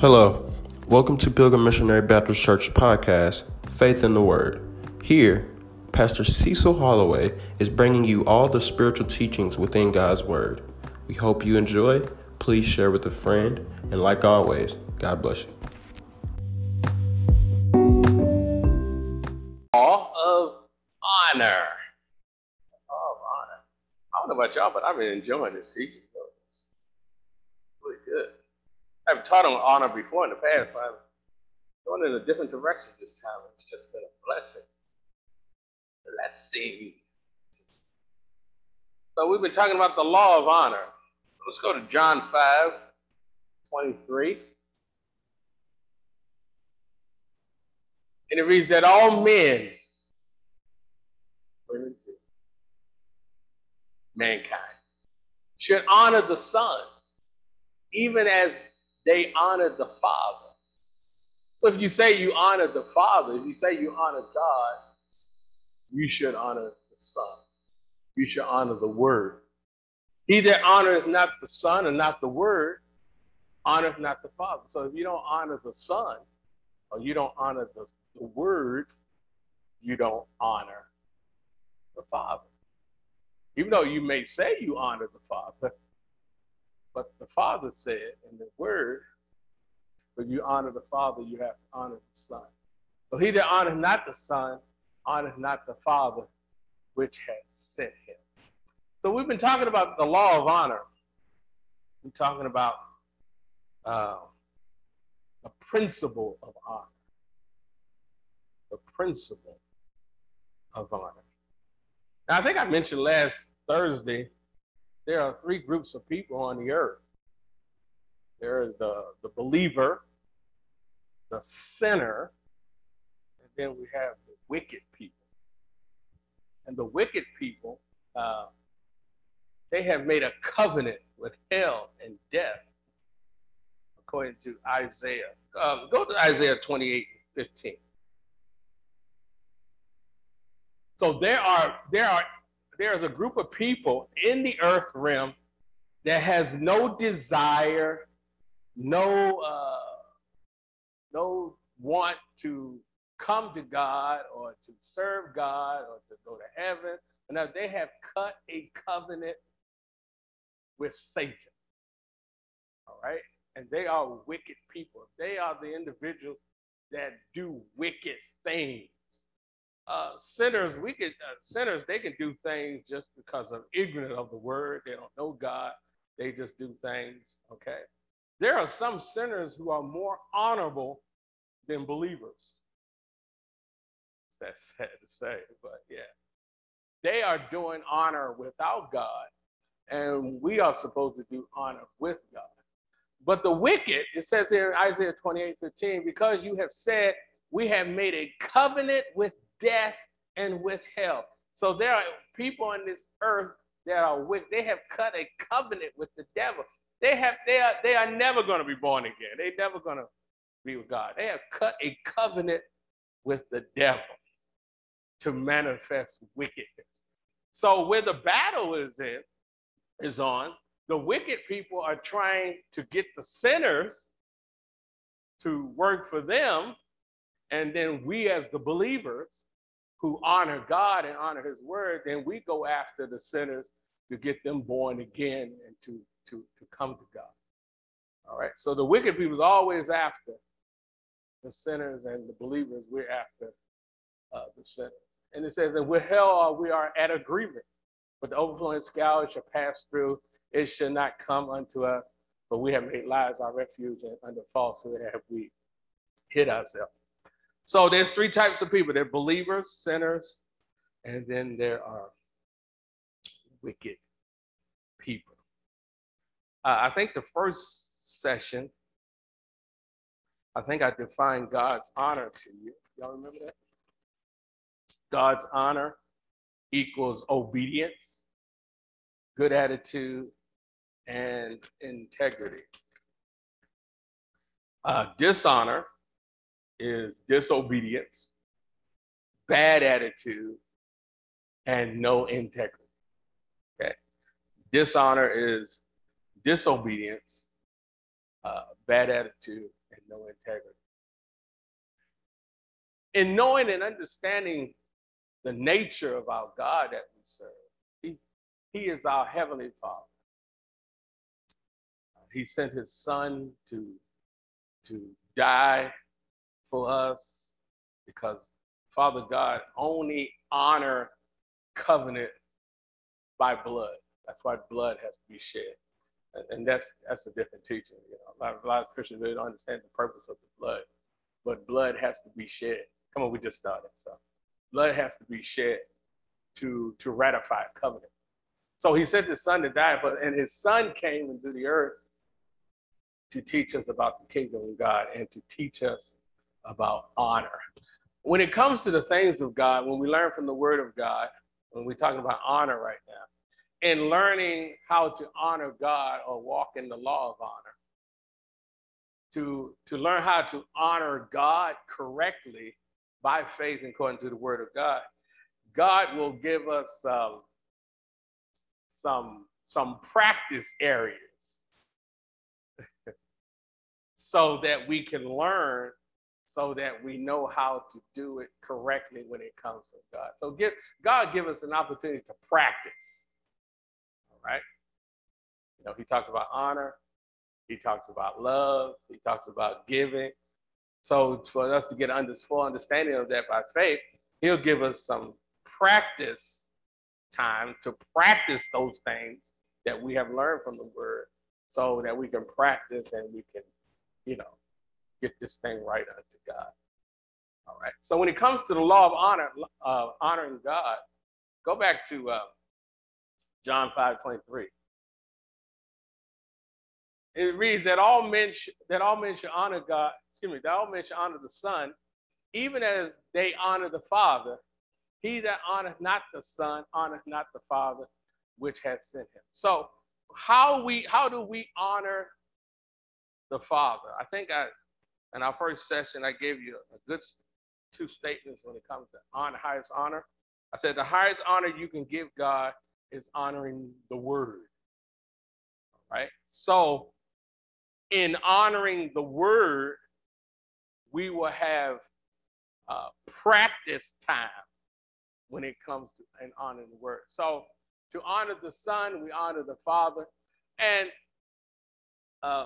Hello. Welcome to Pilgrim Missionary Baptist Church podcast, Faith in the Word. Here, Pastor Cecil Hollaway is bringing you all the spiritual teachings within God's Word. We hope you enjoy. Please share with a friend. And like always, God bless you. Law of honor. Law of honor. I don't know about y'all, but I've been enjoying this teaching. It's really good. I've taught on honor before in the past, but I'm going in a different direction this time. It's just been a blessing. Let's see. So we've been talking about the law of honor. Let's go to John 5, 23. And it reads that all men, mankind, should honor the Son, even as they honored the Father. So if you say you honor the Father, if you say you honor God, you should honor the Son. You should honor the Word. He that honors not the Son and not the Word, honors not the Father. So if you don't honor the Son, or you don't honor the, the Word, you don't honor the Father. Even though you may say you honor the Father, the Father said in the Word, but you honor the Father, you have to honor the Son. So he that honors not the Son, honors not the Father, which has sent him. So we've been talking about the law of honor. We're talking about uh, principle of honor. The principle of honor. Now, I think I mentioned last Thursday there are three groups of people on the earth there is the, the believer, the sinner, and then we have the wicked people. And the wicked people, uh, they have made a covenant with hell and death, according to Isaiah. Um, go to Isaiah 28 15. So there are there are there's a group of people in the earth realm that has no desire, no uh, no want to come to God or to serve God or to go to heaven. Now they have cut a covenant with Satan. All right? And they are wicked people. They are the individuals that do wicked things uh, sinners, we could uh, sinners, they can do things just because of ignorant of the word. They don't know God. They just do things. Okay. There are some sinners who are more honorable than believers. That's sad to say, but yeah. They are doing honor without God, and we are supposed to do honor with God. But the wicked, it says here in Isaiah 28 15, because you have said, We have made a covenant with death, and with hell. So there are people on this earth that are with, they have cut a covenant with the devil. They have they are they are never going to be born again. They're never going to be with God. They have cut a covenant with the devil to manifest wickedness. So where the battle is in is on, the wicked people are trying to get the sinners to work for them, and then we as the believers who honor God and honor his word, then we go after the sinners to get them born again and to, to, to come to God. All right. So the wicked people is always after the sinners and the believers. We're after uh, the sinners. And it says that we're hell, we are at agreement. But the overflowing scourge shall pass through. It shall not come unto us. But we have made lies our refuge, and under falsehood have we hid ourselves. So there's three types of people. They're believers, sinners, and then there are wicked people. Uh, I think the first session, I think I defined God's honor to you. Y'all remember that? God's honor equals obedience, good attitude, and integrity. Uh, dishonor is disobedience, bad attitude, and no integrity. Okay. Dishonor is disobedience, uh, bad attitude, and no integrity. In knowing and understanding the nature of our God that we serve, He is our Heavenly Father. He sent His Son to, to die for us because Father God only honor covenant by blood. That's why blood has to be shed. And, that's that's a different teaching. You know, a lot, a lot of Christians really don't understand the purpose of the blood, but blood has to be shed. Come on, we just started. So blood has to be shed to to ratify a covenant. So he sent his son to die, but and his son came into the earth to teach us about the kingdom of God and to teach us about honor. When it comes to the things of God, when we learn from the word of God, when we're talking about honor right now, and learning how to honor God or walk in the law of honor, to, to learn how to honor God correctly by faith according to the word of God, God will give us um, some, some practice areas so that we can learn so that we know how to do it correctly when it comes to God. So give God give us an opportunity to practice. All right. You know, he talks about honor, he talks about love, he talks about giving. So for us to get under full understanding of that by faith, he'll give us some practice time to practice those things that we have learned from the word so that we can practice and we can, you know, get this thing right unto God. All right. So when it comes to the law of honor, uh, honoring God, go back to uh, John 5 23. It reads that all men sh- that all men should honor God, excuse me, that all men should honor the Son, even as they honor the Father. He that honoreth not the Son honoreth not the Father which hath sent him. So how we how do we honor the Father? I think I in our first session, I gave you a good two statements when it comes to honor, highest honor. I said the highest honor you can give God is honoring the word. Right? So, in honoring the word, we will have uh, practice time when it comes to and honoring the word. So, to honor the Son, we honor the Father. And uh,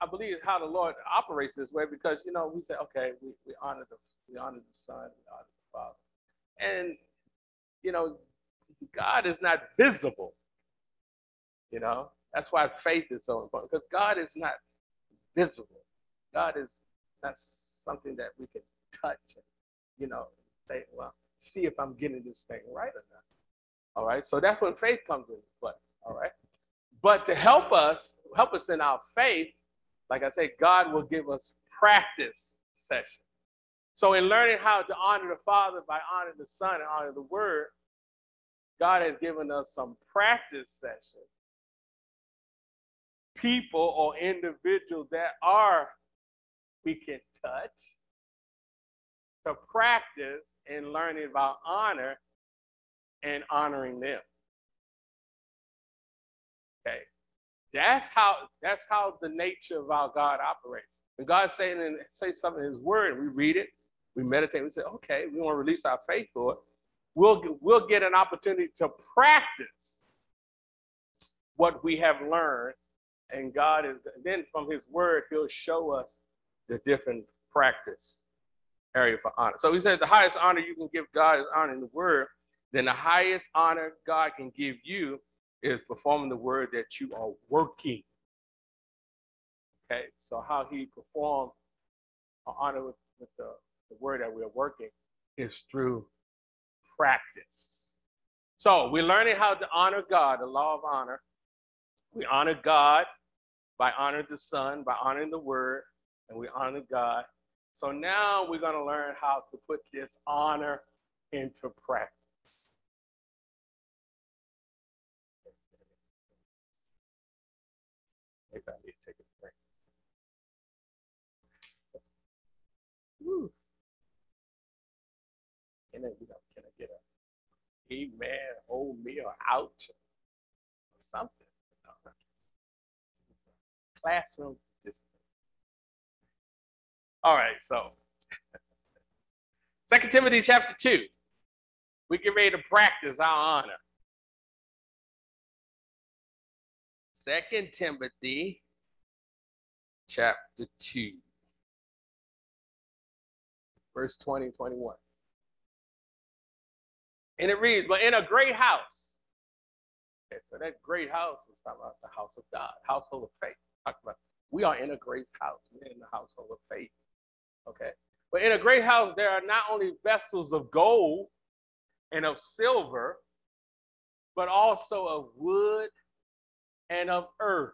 I believe how the Lord operates this way because you know we say, okay, we, we honor the we honor the Son, we honor the Father, and you know God is not visible. You know that's why faith is so important because God is not visible. God is not something that we can touch and you know say, well, see if I'm getting this thing right or not. All right, so that's when faith comes into play. All right, but to help us, help us in our faith like I say, God will give us practice sessions. So in learning how to honor the Father by honoring the Son and honor the Word, God has given us some practice sessions. People or individuals that are we can touch to practice in learning about honor and honoring them. Okay. That's how that's how the nature of our God operates. When God's saying and say something in His Word, we read it, we meditate, we say, okay, we want to release our faith for it. We'll we'll get an opportunity to practice what we have learned, and God is then from His Word He'll show us the different practice area for honor. So He said the highest honor you can give God is honoring the Word. Then the highest honor God can give you is performing the word that you are working. Okay, so how he performed uh, honor with, with the, the word that we're working is through practice. So we're learning how to honor God, the law of honor. We honor God by honoring the Son, by honoring the Word, and we honor God. So now we're going to learn how to put this honor into practice. Maybe I need to take a break. Woo. Can I, you know, can I get a amen, hold me or ouch or something? Know? Classroom just All right, so Second Timothy chapter 2. We get ready to practice our honor. Second Timothy chapter 2, verse 20 21. And it reads, But in a great house, okay, so that great house is talking about the house of God, household of faith. Talk about we are in a great house, we're in the household of faith. Okay. But in a great house, there are not only vessels of gold and of silver, but also of wood and of earth.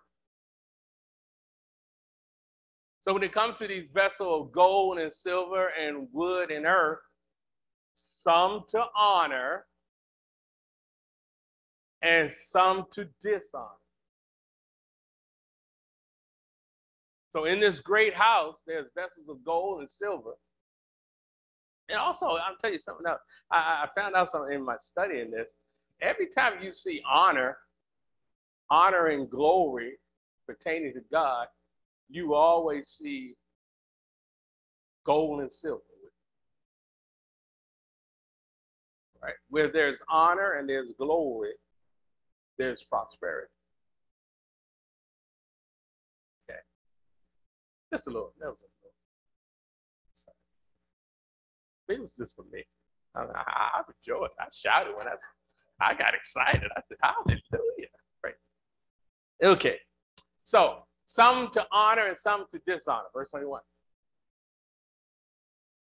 So when it comes to these vessels of gold and silver and wood and earth, some to honor and some to dishonor. So in this great house, there's vessels of gold and silver. And also, I'll tell you something else. I, I found out something in my study in this. Every time you see honor, honor and glory pertaining to God, you always see gold and silver. Right? Where there's honor and there's glory, there's prosperity. Okay. Just a little. That was a little. It was just for me. I, I, I rejoiced. I shouted when I, I got excited. I said, Hallelujah. Right. Okay. So, some to honor and some to dishonor. Verse 21.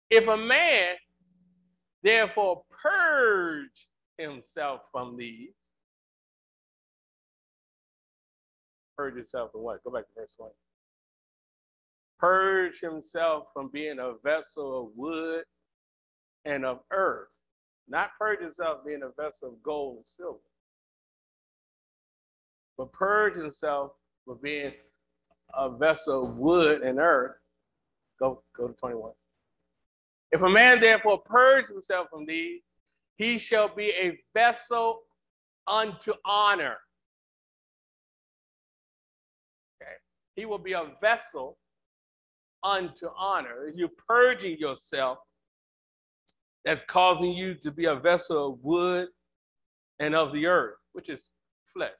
If a man therefore purge himself from these, purge himself from what? Go back to verse 20. Purge himself from being a vessel of wood and of earth, not purge himself being a vessel of gold and silver, but purge himself from being a vessel of wood and earth. Go, go to 21. If a man therefore purge himself from these, he shall be a vessel unto honor. Okay. He will be a vessel unto honor. If you're purging yourself, that's causing you to be a vessel of wood and of the earth, which is flesh,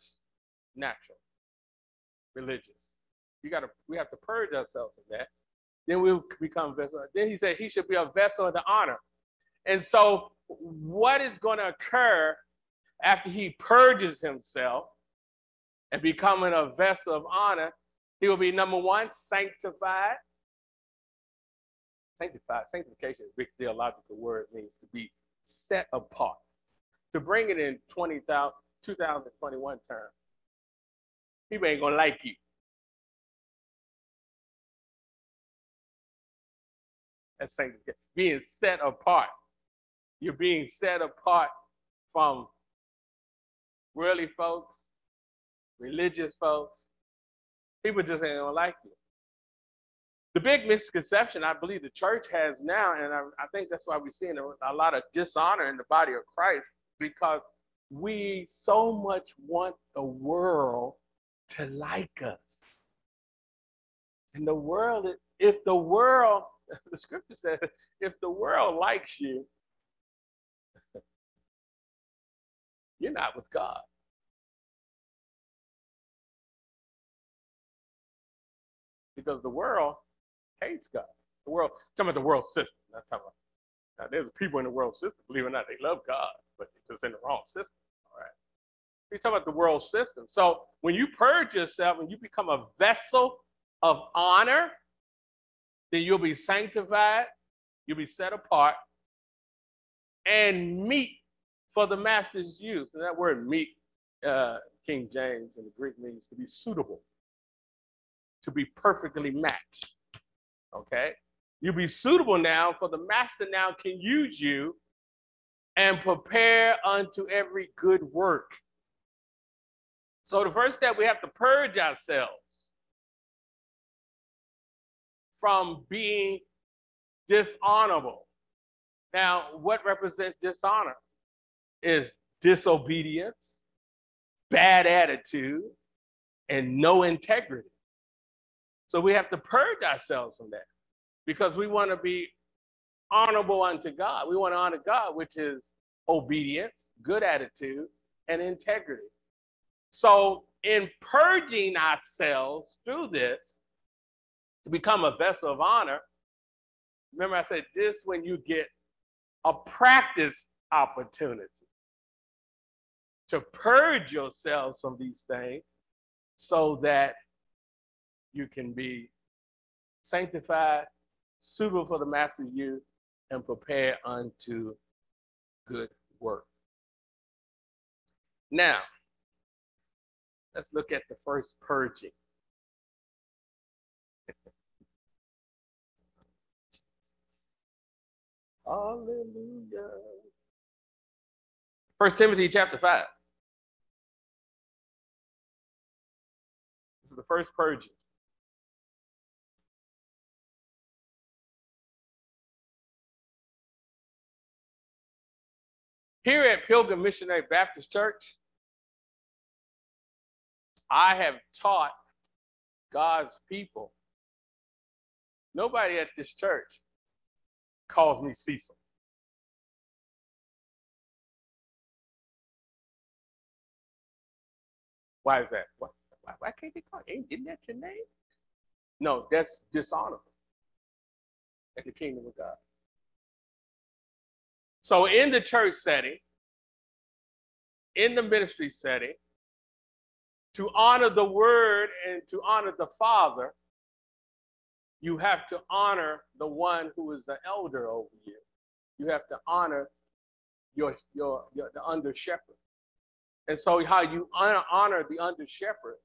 natural, religious. Gotta we have to purge ourselves of that. Then we'll become vessel. Then he said he should be a vessel of the honor. And so what is going to occur after he purges himself and becoming a vessel of honor? He will be number one, sanctified. Sanctified. Sanctification is a big theological word. It means to be set apart. To bring it in 20, 2021 terms, people ain't gonna like you. That's sanctification. Being set apart. You're being set apart from worldly folks, religious folks. People just ain't gonna like you. The big misconception I believe the church has now, and I, I think that's why we're seeing a, a lot of dishonor in the body of Christ, because we so much want the world to like us. And the world, if the world, the scripture says, if the world likes you, you're not with God. Because the world hates God. The world, talking about the world system. Not talking about, now there's people in the world system, believe it or not, they love God, but just in the wrong system. All right. We're talking about the world system. So when you purge yourself when you become a vessel of honor, then you'll be sanctified, you'll be set apart, and meet for the master's use. And that word meet, uh, King James in the Greek means to be suitable, to be perfectly matched. Okay? You'll be suitable now, for the master now can use you and prepare unto every good work. So the first step, we have to purge ourselves from being dishonorable. Now, what represents dishonor? Is disobedience, bad attitude, and no integrity. So we have to purge ourselves from that. because we want to be honorable unto God. We want to honor God, which is obedience, good attitude, and integrity. So, in purging ourselves through this to become a vessel of honor, remember I said this when you get a practice opportunity to purge yourselves from these things so that you can be sanctified, suitable for the master's use, and prepared unto good work. Now, let's look at the first purging. Hallelujah. First Timothy chapter 5. This is the first purging. Here at Pilgrim Missionary Baptist Church, I have taught God's people. Nobody at this church calls me Cecil. Why is that? Why, why, can't they call? Ain't, isn't that your name? No, that's dishonorable in the kingdom of God. So, in the church setting, in the ministry setting, to honor the word and to honor the Father, you have to honor the one who is the elder over you. You have to honor your, your, your the under shepherd. And so, how you honor, honor the under shepherd,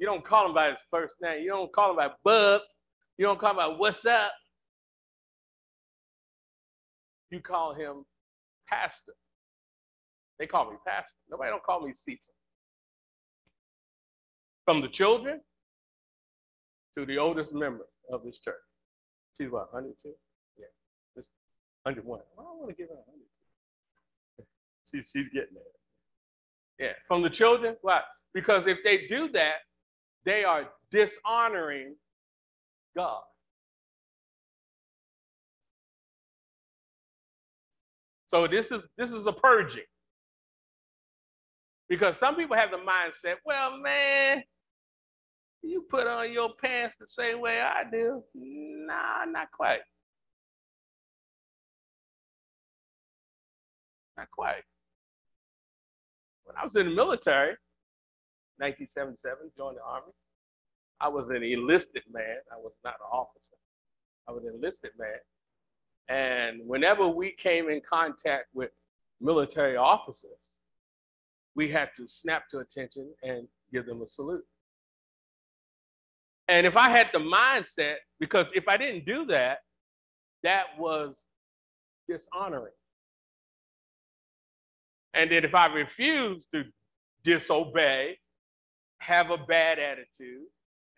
you don't call him by his first name. You don't call him by Bub. You don't call him by what's up. You call him pastor. They call me pastor. Nobody don't call me Cecil. From the children to the oldest member of this church. She's what, 102? Yeah, just 101. Well, I want to give her 102. she's, she's getting there. Yeah, from the children, why? Because if they do that, they are dishonoring God. So this is this is a purging. Because some people have the mindset, well, man, you put on your pants the same way I do. Nah, not quite. Not quite. When I was in the military, 1977, joined the Army, I was an enlisted man. I was not an officer. I was an enlisted man. And whenever we came in contact with military officers, we had to snap to attention and give them a salute. And if I had the mindset, because if I didn't do that, that was dishonoring. And then if I refused to disobey, have a bad attitude,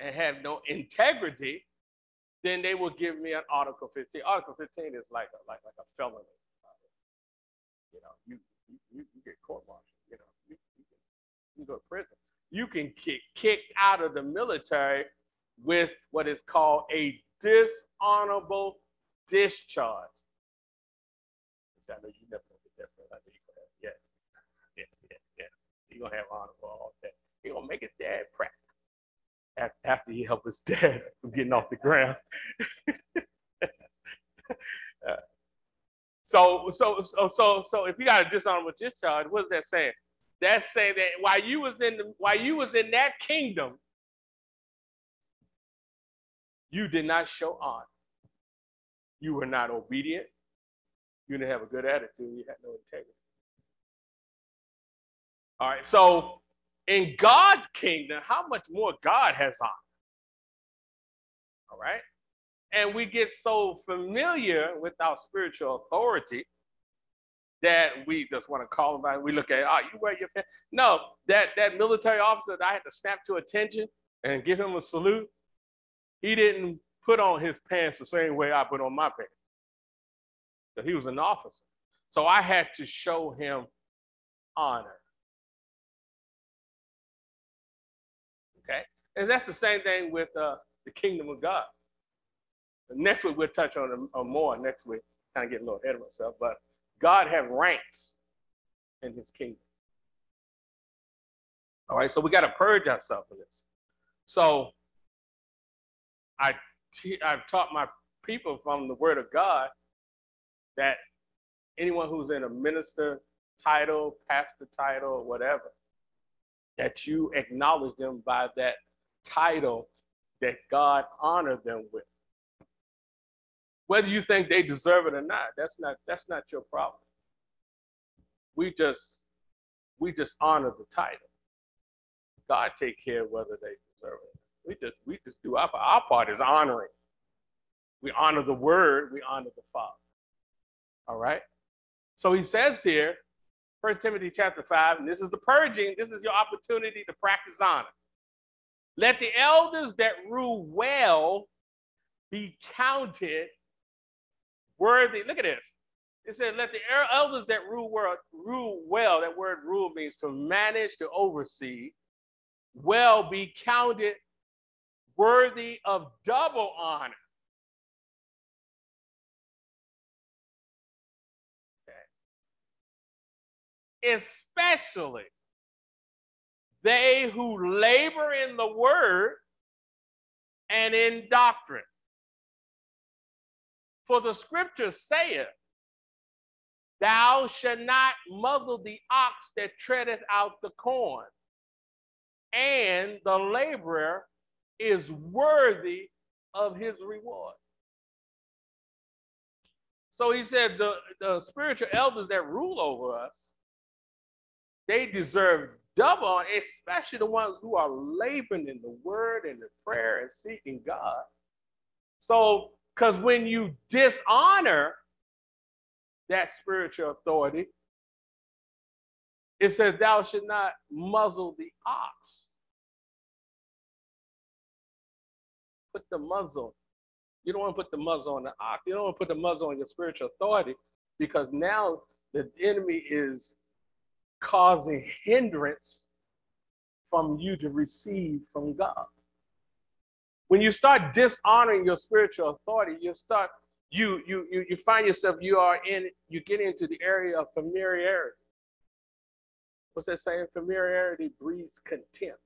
and have no integrity, then they will give me an Article 15. Article 15 is like a, like, like a felony. You know, you, you, you get court-martialed, you know, you, you, you go to prison. You can get kicked out of the military with what is called a dishonorable discharge. I know you never know the difference. I know you gonna have, yeah, yeah, yeah, yeah. You're gonna have honor for all that. You're gonna make his dad proud after he helped his dad from getting off the ground. uh, so, so, so, so, so, if you got a dishonorable discharge, what is that saying? That's saying that while you was in the, while you was in that kingdom, you did not show honor. You were not obedient. You didn't have a good attitude. You had no integrity. All right. So in God's kingdom, how much more God has honor? All right. And we get so familiar with our spiritual authority that we just want to call them out. We look at, oh, you wear your pants. No, that, that military officer that I had to snap to attention and give him a salute, he didn't put on his pants the same way I put on my pants. So he was an officer. So I had to show him honor. Okay? And that's the same thing with uh, the kingdom of God. Next week we'll touch on it more. Next week, kind of get a little ahead of myself, but God has ranks in His kingdom. All right, so we got to purge ourselves of this. So I t- I've taught my people from the Word of God that anyone who's in a minister title, pastor title, or whatever, that you acknowledge them by that title that God honored them with. Whether you think they deserve it or not, that's not that's not your problem. We just we just honor the title. God take care whether they deserve it. We just we just do our our part is honoring. We honor the word, we honor the Father. All right. So he says here, First Timothy chapter 5, and this is the purging, this is your opportunity to practice honor. Let the elders that rule well be counted worthy. Look at this. It says, let the elders that rule rule well, that word rule means to manage, to oversee, well be counted worthy of double honor. Especially they who labor in the word and in doctrine. For the scripture saith, Thou shalt not muzzle the ox that treadeth out the corn, and the laborer is worthy of his reward. So he said the, the spiritual elders that rule over us, they deserve double, especially the ones who are laboring in the word and the prayer and seeking God. So, because when you dishonor that spiritual authority, it says, Thou should not muzzle the ox. Put the muzzle. You don't want to put the muzzle on the ox. You don't want to put the muzzle on your spiritual authority because now the enemy is causing hindrance from you to receive from God. When you start dishonoring your spiritual authority, you start you you you you find yourself you are in you get into the area of familiarity. What's that saying? Familiarity breeds contempt.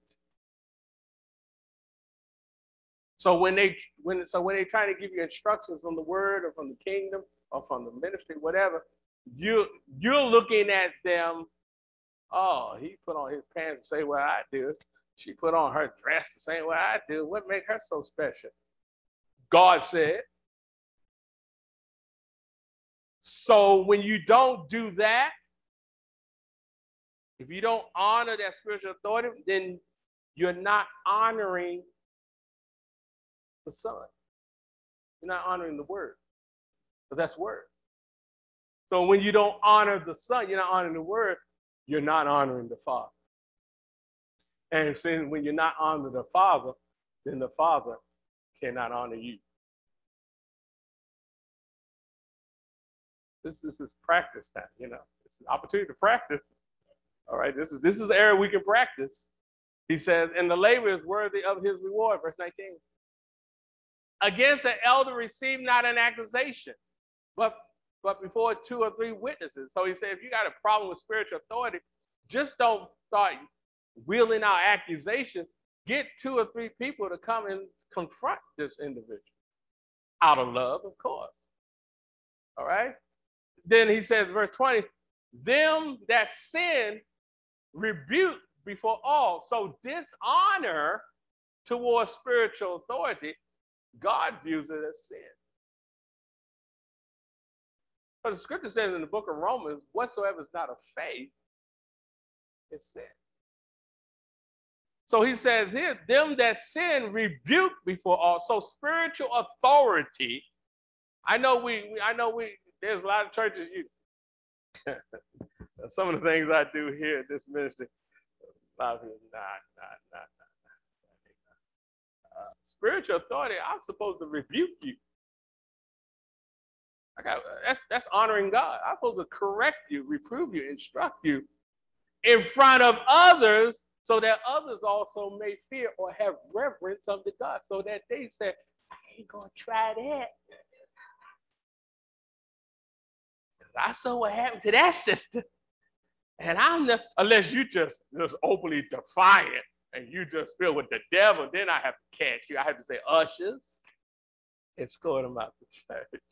So when they when so when they try to give you instructions from the word or from the kingdom or from the ministry, whatever, you you're looking at them Oh, he put on his pants the same way I do. She put on her dress the same way I do. What make her so special? God said. So when you don't do that, if you don't honor that spiritual authority, then you're not honoring the Son. You're not honoring the Word. But that's Word. So when you don't honor the Son, you're not honoring the Word, you're not honoring the Father. And since when you're not honoring the Father, then the Father cannot honor you. This, this is practice time, you know. It's an opportunity to practice. All right, this is this is the area we can practice. He says, and the labor is worthy of his reward, verse 19. Against an elder receive not an accusation, but but before two or three witnesses. So he said, if you got a problem with spiritual authority, just don't start wheeling out accusations. Get two or three people to come and confront this individual out of love, of course. All right. Then he says, verse 20, them that sin rebuke before all. So dishonor towards spiritual authority, God views it as sin. But the scripture says in the book of Romans, whatsoever is not of faith is sin. So he says here, them that sin rebuke before all. So spiritual authority. I know we, we I know we, there's a lot of churches you some of the things I do here at this ministry, a lot of people, nah, nah, nah, spiritual authority, I'm supposed to rebuke you. I got that's that's honoring God. I'm supposed to correct you, reprove you, instruct you in front of others, so that others also may fear or have reverence of the God, so that they say, I ain't gonna try that. I saw what happened to that sister. And I'm the, unless you just just openly defiant and you just feel with the devil, then I have to catch you. I have to say ushers and escort them out the church.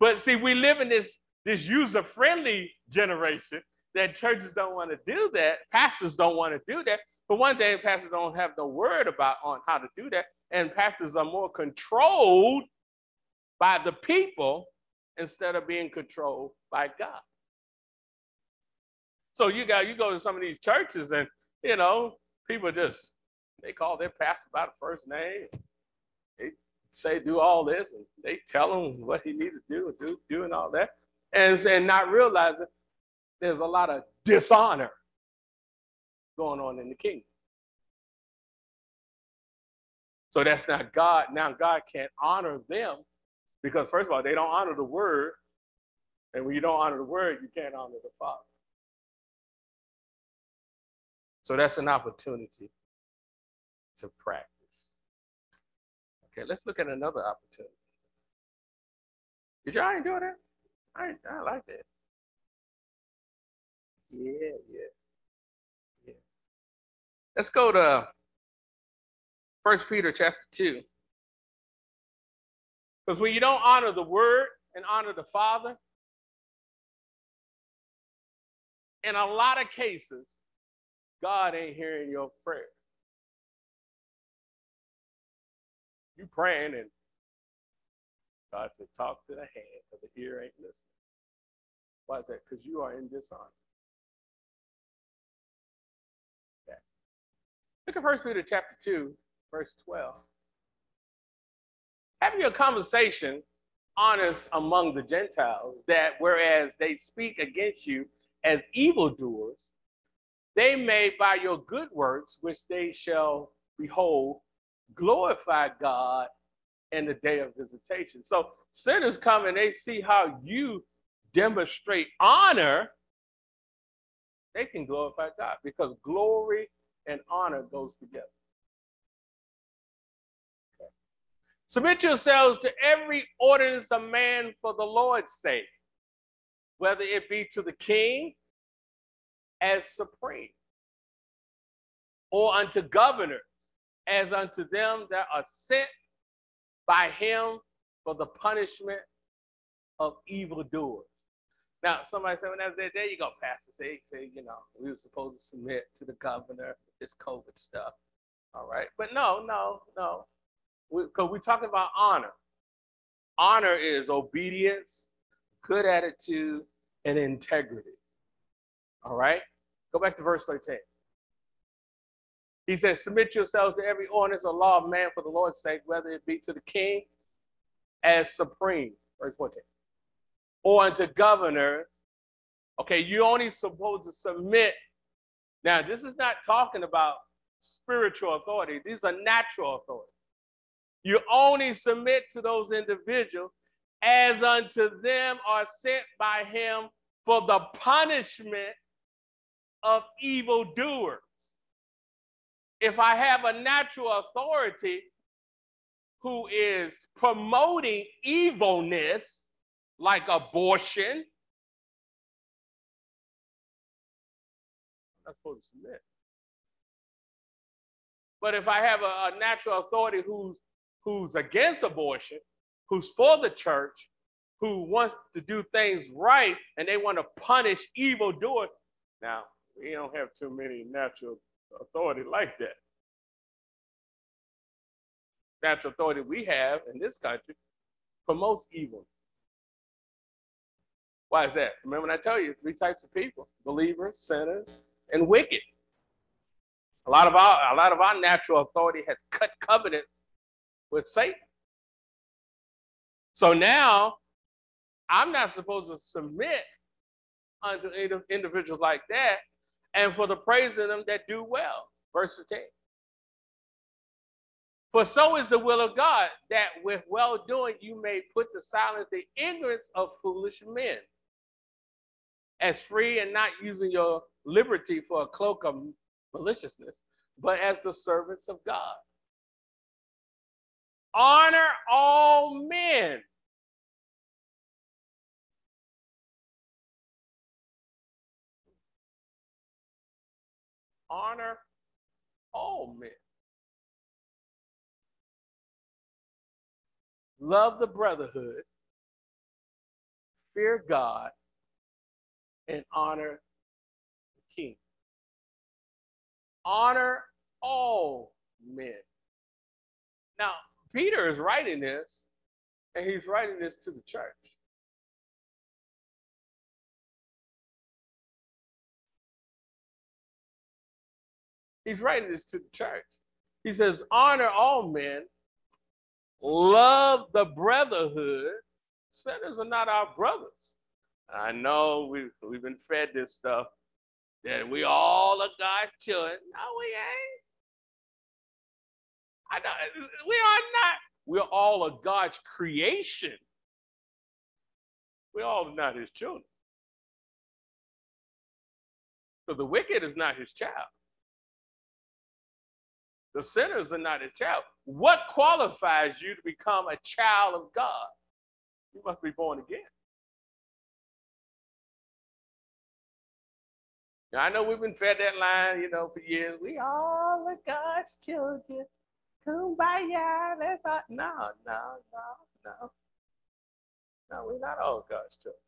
But see, we live in this this user-friendly generation that churches don't want to do that. Pastors don't want to do that. But one thing, pastors don't have the word about on how to do that, and pastors are more controlled by the people instead of being controlled by God. So you got you go to some of these churches and you know people just they call their pastor by the first name. They say do all this and they tell him what he needs to do and do do and all that, and and not realizing there's a lot of dishonor going on in the kingdom. So that's not God. Now God can't honor them because first of all, they don't honor the word. And when you don't honor the word, you can't honor the Father. So that's an opportunity to practice. Okay, let's look at another opportunity. Did y'all enjoy that? I, I like that. Yeah, yeah, yeah. Let's go to First Peter chapter 2. Because when you don't honor the word and honor the Father, in a lot of cases, God ain't hearing your prayer. You praying and God said, talk to the hand, because the ear ain't listening. Why is that? Because you are in dishonor. Okay. Look at First Peter chapter 2, verse 12. Having your conversation honest among the Gentiles, that whereas they speak against you as evildoers, they may by your good works, which they shall behold, glorify God in the day of visitation. So sinners come and they see how you demonstrate honor, they can glorify God because glory and honor goes together. Submit yourselves to every ordinance of man for the Lord's sake, whether it be to the king as supreme, or unto governors as unto them that are sent by him for the punishment of evildoers. Now, somebody said, when I said, there you go, Pastor. Say, say, you know, we were supposed to submit to the governor, this COVID stuff. All right. But no, no, no. Because we, we're talking about honor. Honor is obedience, good attitude, and integrity. All right. Go back to verse 13. He says, Submit yourselves to every ordinance or law of man for the Lord's sake, whether it be to the king as supreme. Verse 14. Or unto governors. Okay, you're only supposed to submit. Now, this is not talking about spiritual authority, these are natural authority. You only submit to those individuals as unto them are sent by him for the punishment of evildoers. If I have a natural authority who is promoting evilness, like abortion, I'm supposed to submit. But if I have a, a, natural authority who's who's against abortion, who's for the church, who wants to do things right, and they want to punish evildoers, now we don't have too many natural authority like that. Natural authority we have in this country promotes evil. Why is that? Remember when I tell you three types of people: believers, sinners, and wicked. A lot of our a lot of our natural authority has cut covenants with Satan. So now I'm not supposed to submit unto individuals like that and for the praise of them that do well. Verse 10. For so is the will of God, that with well doing you may put to silence the ignorance of foolish men, as free and not using your liberty for a cloak of maliciousness, but as the servants of God. honor all men. Honor all men. Love the brotherhood, fear God, and honor the king. Honor all men. Now, Peter is writing this, and he's writing this to the church. He's writing this to the church. He says, Honor all men, love the brotherhood. Sinners are not our brothers. I know we've, we've been fed this stuff that we all are God's children. No, we ain't. I know we are not. We're all a God's creation. We're all not his children. So the wicked is not his child. The sinners are not a child. What qualifies you to become a child of God? You must be born again. Now, I know we've been fed that line, you know, for years. We all are God's children. Kumbaya. Let's not. No, no, no, no. No, we're not all God's children.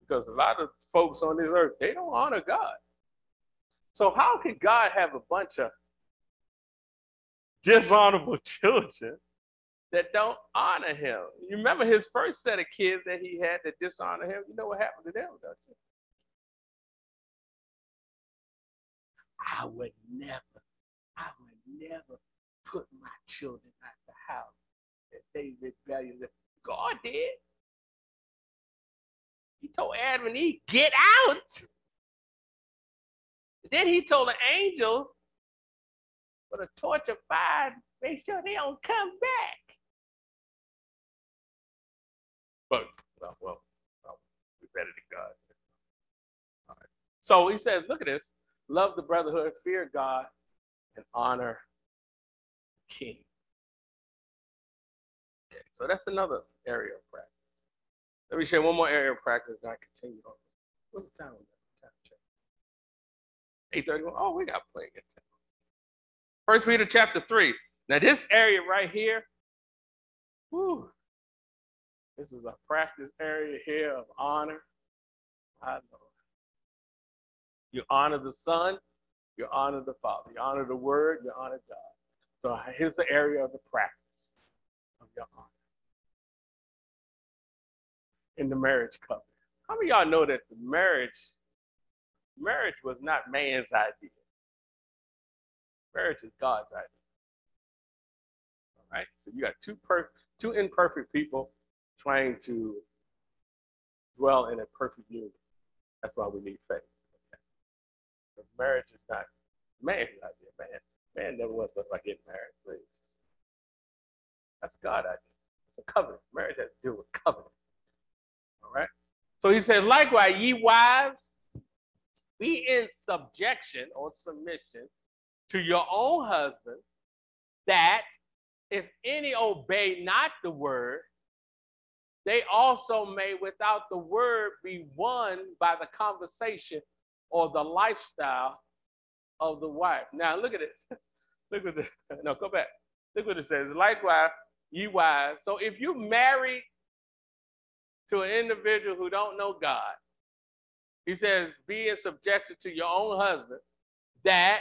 Because a lot of folks on this earth, they don't honor God. So how can God have a bunch of dishonorable children that don't honor him? You remember his first set of kids that he had that dishonor him? You know what happened to them, don't you? I would never, I would never put my children at the house that they rebellious. God did. He told Adam and Eve, get out. Then he told the angel with a torch of fire, make sure they don't come back. But, well, well, well we better than God. So he says, look at this love the brotherhood, fear God, and honor the king. Okay, so that's another area of practice. Let me share one more area of practice and I continue on. What's the time? Time check. 831. Oh, we got plenty of time. First Peter chapter 3. Now, this area right here, whew, this is a practice area here of honor. I know. You honor the Son, you honor the Father, you honor the Word, you honor God. So here's the area of the practice of your honor in the marriage covenant. How many y'all know that the marriage, marriage was not man's idea? Marriage is God's idea. All right. So you got two per two imperfect people trying to dwell in a perfect union. That's why we need faith. Okay. marriage is not man's idea, man. Man never wants to like getting married, please. That's God's idea. It's a covenant. Marriage has to do with covenant. All right. So he says, likewise, ye wives, be in subjection or submission to your own husbands, that if any obey not the word, they also may, without the word, be won by the conversation or the lifestyle of the wife. Now, look at this. look at this. No, go back. Look what it says. Likewise, ye wives. So if you marry to an individual who don't know God, he says, be in subjection to your own husband, that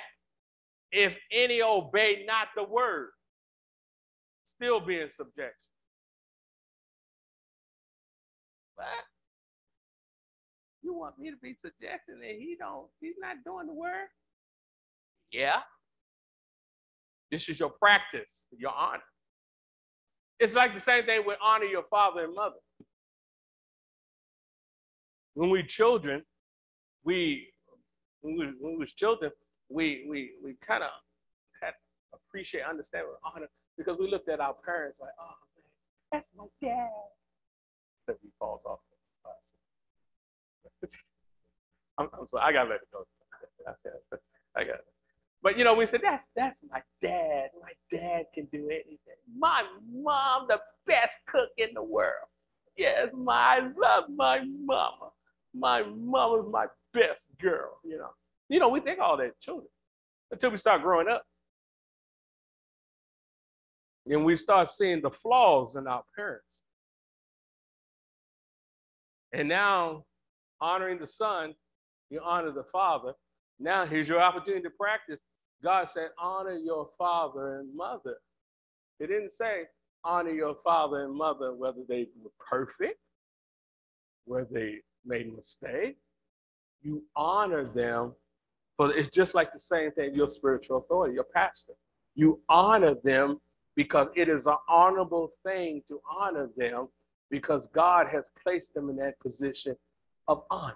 if any obey not the word, still be in subjection. But you want me to be subjected and he don't, he's not doing the word? Yeah. This is your practice, your honor. It's like the same thing with honor your father and mother when we children, we when we, when we was children, we we we kind of had appreciate, understand, honor because we looked at our parents like, oh man, that's my dad. That he falls off. I'm, I'm sorry, I gotta let it go. I got. But you know, we said that's that's my dad. My dad can do anything. My mom, the best cook in the world. Yes, my I love my mama. My mama's my best girl. You know, you know, we think all that children until we start growing up, and we start seeing the flaws in our parents. And now, honoring the son, you honor the father. Now, here's your opportunity to practice God said, honor your father and mother. He didn't say, honor your father and mother, whether they were perfect, whether they made mistakes. You honor them, but it's just like the same thing, your spiritual authority, your pastor. You honor them because it is an honorable thing to honor them because God has placed them in that position of honor.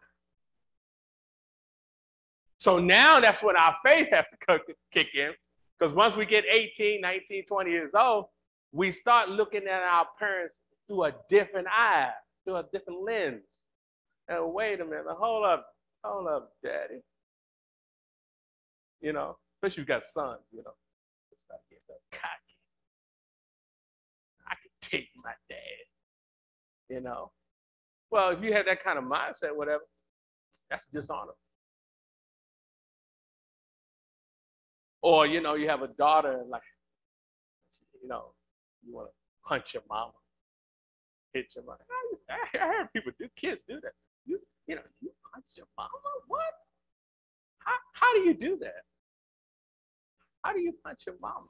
So now that's when our faith has to kick in. Because once we get 18, 19, 20 years old, we start looking at our parents through a different eye, through a different lens. And wait a minute, hold up, hold up, daddy. You know, especially you got sons, you know. Start getting cocky. I can take my dad. You know. Well, if you have that kind of mindset, whatever, that's dishonor. Or, you know, you have a daughter and like, you know, you want to punch your mama, hit your mama. I, I heard people do, kids do that. You, you know, you punch your mama? What? How, how do you do that? How do you punch your mama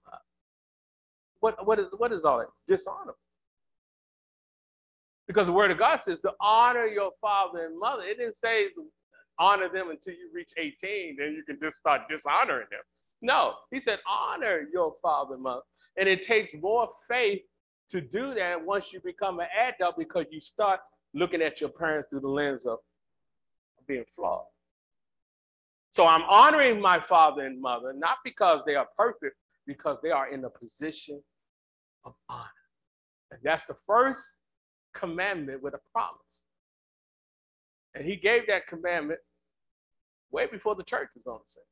What, what, is, what is all that? Dishonorable. Because the word of God says to honor your father and mother. It didn't say honor them until you reach 18, then you can just start dishonoring them. No, he said, honor your father and mother. And it takes more faith to do that once you become an adult because you start looking at your parents through the lens of being flawed. So I'm honoring my father and mother, not because they are perfect, because they are in a position of honor. And that's the first commandment with a promise. And he gave that commandment way before the church was on the scene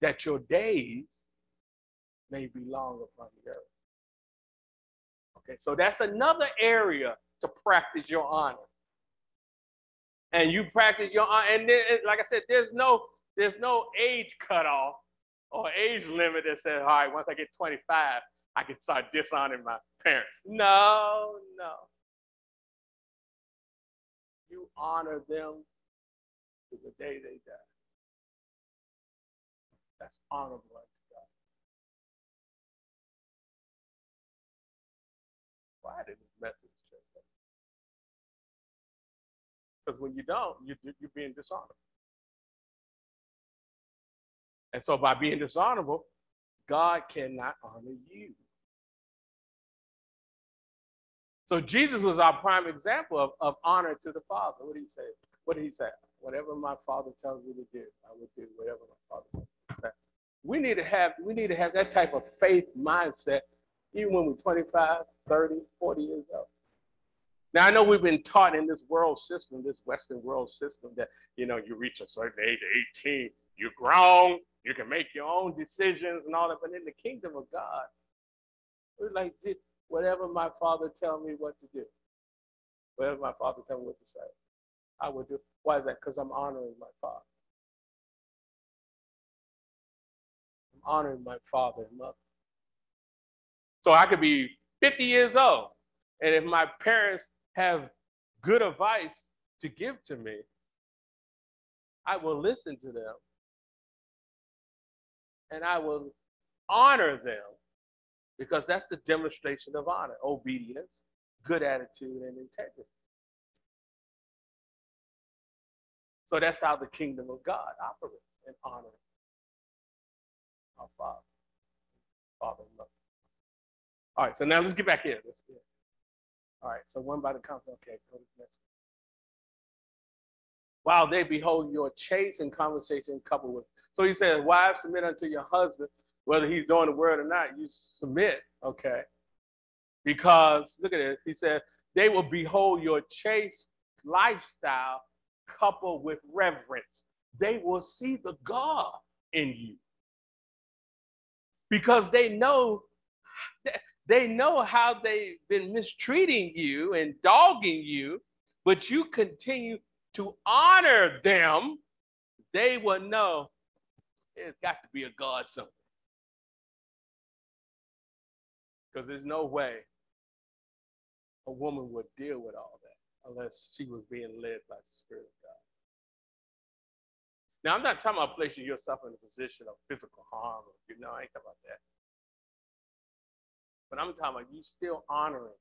that your days may be long upon the earth. So that's another area to practice your honor. And you practice your honor, and then, like I said, there's no there's no age cutoff or age limit that says, all right, once I get 25, I can start dishonoring my parents. No, no. You honor them to the day they die. That's honorable Because when you don't, you, you're being dishonorable. And so by being dishonorable, God cannot honor you. So Jesus was our prime example of, of honor to the Father. What did he say? What did he say? Whatever my Father tells me to do, I will do whatever my Father says. We need to have we need to have that type of faith mindset even when we're 25, 30, 40 years old. Now I know we've been taught in this world system, this Western world system, that you know you reach a certain age, 18, you're grown, you can make your own decisions and all that. But in the kingdom of God, we're like whatever my father tell me what to do, whatever my father tell me what to say, I will do. Why is that? Because I'm honoring my father. I'm honoring my father and mother. So I could be 50 years old, and if my parents have good advice to give to me, I will listen to them and I will honor them because that's the demonstration of honor, obedience, good attitude, and integrity. So that's how the kingdom of God operates in honor our Father. Father Mother. All right, so now let's get back here. Let's get All right, so one by the count. Okay, go to the next. While they behold your chase and conversation coupled with. So he says, Wives, submit unto your husband, whether he's doing the word or not, you submit, okay? Because, look at this, he said, they will behold your chaste lifestyle coupled with reverence. They will see the God in you. Because they know they know how they've been mistreating you and dogging you, but you continue to honor them, they will know there's got to be a God something. Because there's no way a woman would deal with all that unless she was being led by the Spirit of God. Now, I'm not talking about placing yourself in a position of physical harm. Or, you know, I ain't talking about that. But I'm talking about you still honoring,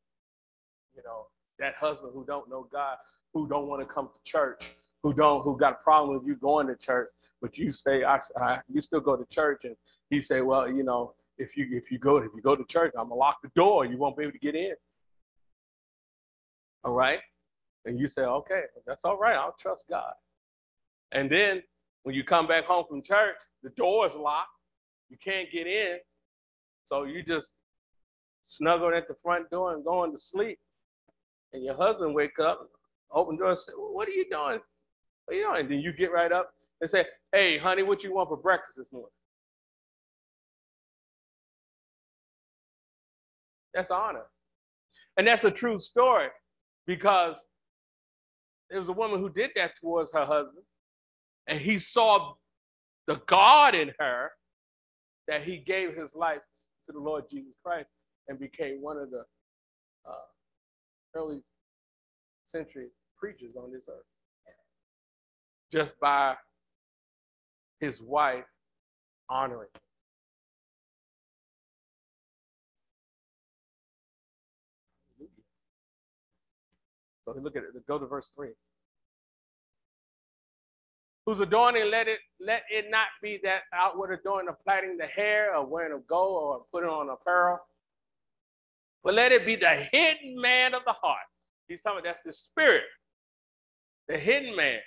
you know, that husband who don't know God, who don't want to come to church, who don't, who got a problem with you going to church, but you say, I, I you still go to church, and he say, well, you know, if you if you go if you go to church, I'm gonna lock the door. You won't be able to get in. All right, and you say, okay, that's all right. I'll trust God. And then when you come back home from church, the door is locked. You can't get in, so you just snuggled at the front door and going to sleep. And your husband wake up, open door, and say, well, "What are you doing? What are you doing?" And then you get right up and say, "Hey, honey, what you want for breakfast this morning?" That's honor. And that's a true story because there was a woman who did that towards her husband, and he saw the God in her that he gave his life to the Lord Jesus Christ and became one of the uh, early century preachers on this earth just by his wife honoring him. So look at it. Go to verse 3. Whose adorning let it let it not be that outward adorning of plaiting the hair or wearing of gold or putting on apparel, but let it be the hidden man of the heart. He's talking that's the spirit, the hidden man.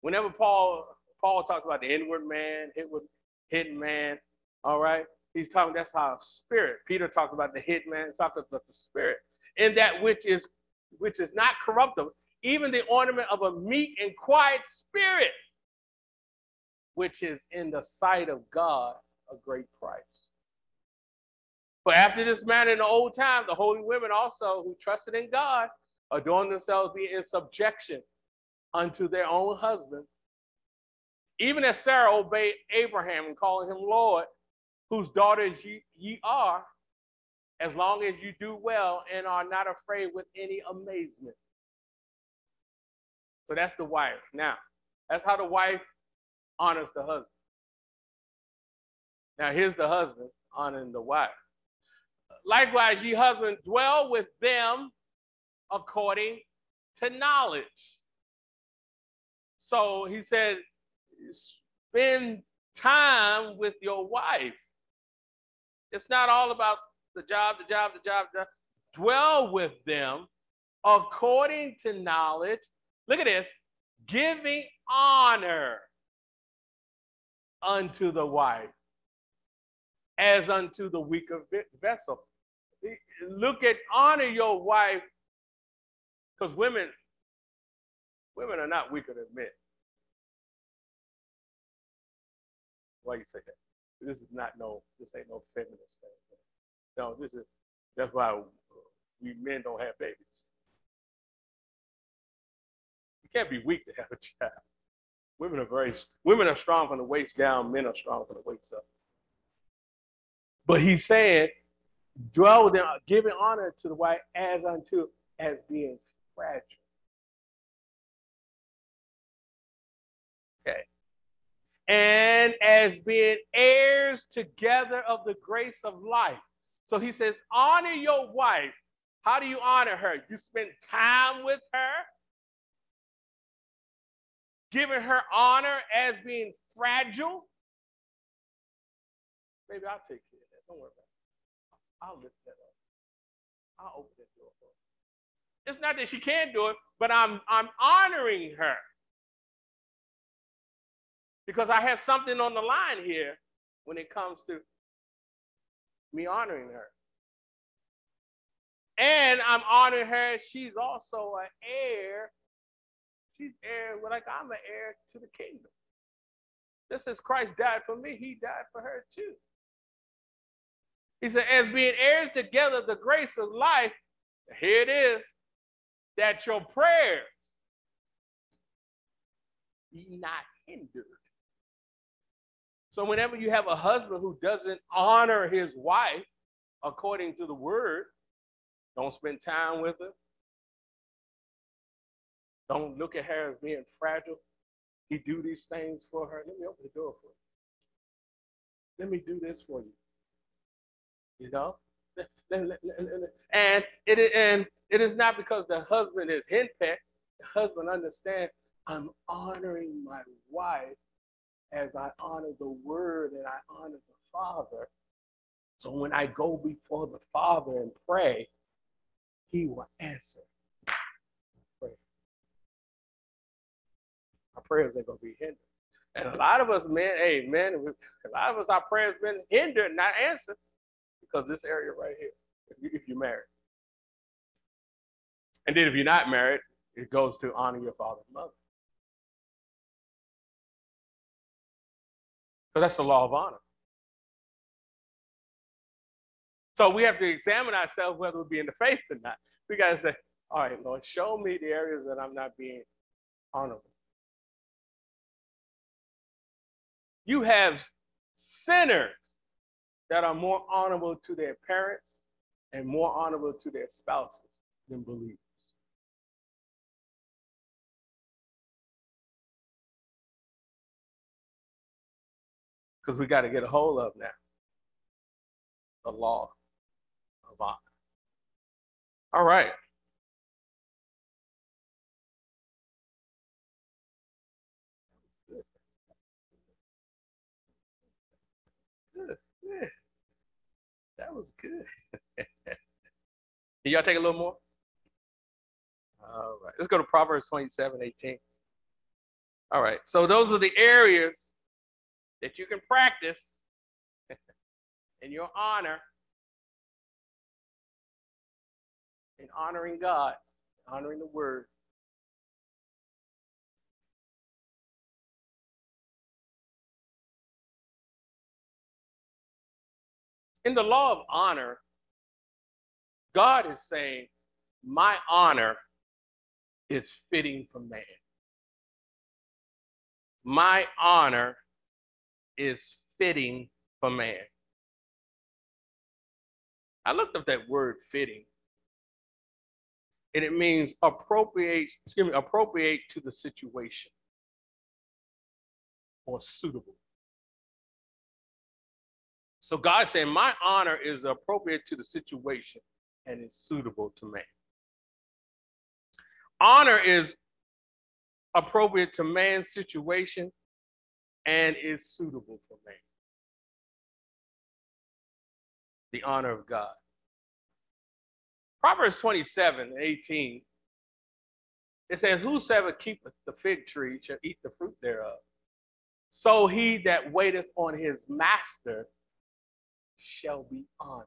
Whenever Paul Paul talks about the inward man, inward hidden man, all right, he's talking that's how spirit. Peter talks about the hidden man, talking about the spirit, in that which is which is not corruptible, even the ornament of a meek and quiet spirit, which is in the sight of God a great price. For after this manner in the old time, the holy women also who trusted in God adorned themselves being in subjection unto their own husbands, even as Sarah obeyed Abraham and calling him Lord, whose daughters ye, ye are, as long as you do well and are not afraid with any amazement. So that's the wife. Now, that's how the wife honors the husband. Now, here's the husband honoring the wife. Likewise, ye husbands, dwell with them according to knowledge. So he said, spend time with your wife. It's not all about the job, the job, the job, the job. Dwell with them according to knowledge. Look at this giving honor unto the wife as unto the weaker vessel. Look at honor your wife because women women are not weaker than men. Why you say that? This is not no this ain't no feminist thing. No, this is that's why we men don't have babies. You can't be weak to have a child. Women are very women are strong from the waist down, men are strong from the waist up. But he's saying, dwell with them, giving honor to the wife as unto as being fragile. Okay. And as being heirs together of the grace of life. So he says, honor your wife. How do you honor her? You spend time with her, giving her honor as being fragile. Maybe I'll take care of that. Don't worry about it. I'll lift that up. I'll open that door for her. It's not that she can't do it, but I'm I'm honoring her. Because I have something on the line here when it comes to me honoring her. And I'm honoring her. She's also an heir. She's heir, well, like I'm an heir to the kingdom. Just as Christ died for me, he died for her too. He said, as being heirs together the grace of life, here it is, that your prayers be not hindered. So whenever you have a husband who doesn't honor his wife according to the word, don't spend time with her. Don't look at her as being fragile. He do these things for her. Let me open the door for you. Let me do this for you. You know? And it, and it is not because the husband is henpecked. The husband understands I'm honoring my wife as I honor the word and I honor the Father. So when I go before the Father and pray, he will answer. Prayer. Our prayers ain't gonna be hindered. And a lot of us, men, hey, men, a lot of us, our prayers been hindered, not answered, because this area right here, if, you, if you're married. And then if you're not married, it goes to honor your father and mother. So that's the law of honor. So we have to examine ourselves whether we're being the faith or not. We got to say, all right, Lord, show me the areas that I'm not being honorable. You have sinners that are more honorable to their parents and more honorable to their spouses than believers. Because we got to get a hold of now the law of honor. All right. Good. Good. That was good. Can y'all take a little more? All right. Let's go to Proverbs 27 18. All right. So those are the areas that you can practice in your honor in honoring God, honoring the word. In the law of honor, God is saying, My honor is fitting for man. My honor is fitting for man. I looked up that word fitting. And it means appropriate, excuse me, appropriate to the situation or suitable. So God saying, My honor is appropriate to the situation and is suitable to man. Honor is appropriate to man's situation and is suitable for man. The honor of God. Proverbs 27 18, it says, Whosoever keepeth the fig tree shall eat the fruit thereof. So he that waiteth on his master shall be honored.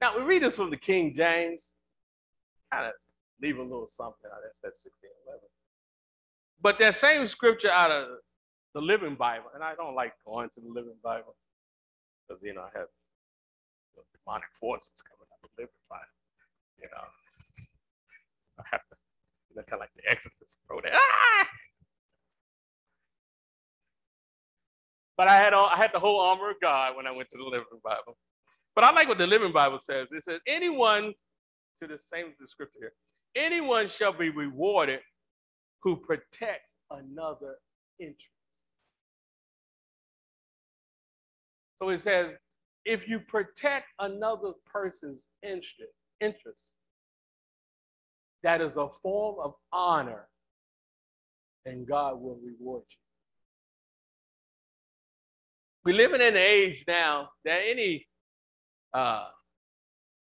Now, we read this from the King James, kind of leave a little something out. That's that 1611. But that same scripture out of the Living Bible, and I don't like going to the Living Bible because, you know, I have you know, demonic forces coming out of the Living Bible, you know. I have to, you know, kind of like the exorcist throw that. Ah! But I had all, I had the whole armor of God when I went to the Living Bible. But I like what the Living Bible says. It says, anyone, to the same the scripture here, anyone shall be rewarded who protects another interest. So it says, if you protect another person's interest, interest, that is a form of honor, and God will reward you. We're living in an age now that any uh,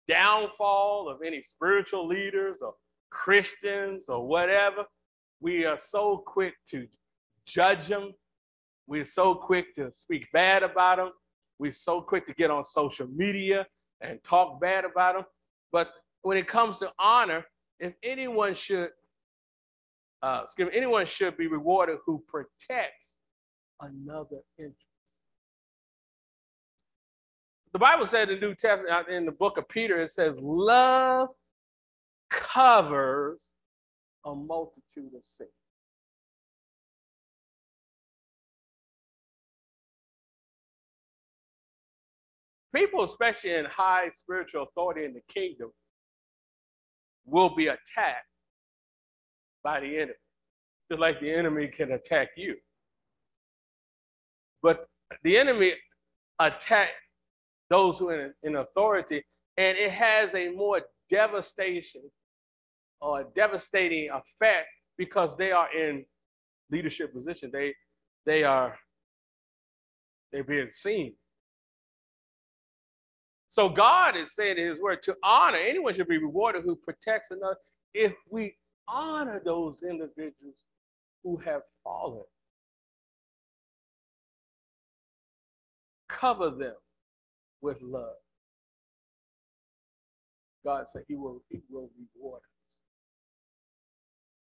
downfall of any spiritual leaders or Christians or whatever, we are so quick to judge them. We're so quick to speak bad about them. We're so quick to get on social media and talk bad about them. But when it comes to honor, if anyone should uh, excuse me, anyone should be rewarded who protects another interest. The Bible said in the New Testament, uh, in the book of Peter, it says, love covers a multitude of sins. People, especially in high spiritual authority in the kingdom, will be attacked by the enemy, just like the enemy can attack you. But the enemy attack those who are in, in authority, and it has a more devastation or devastating effect because they are in leadership position. They they are they're being seen. So God is saying in his word to honor, anyone should be rewarded who protects another. If we honor those individuals who have fallen, cover them with love. God said he will, he will reward us.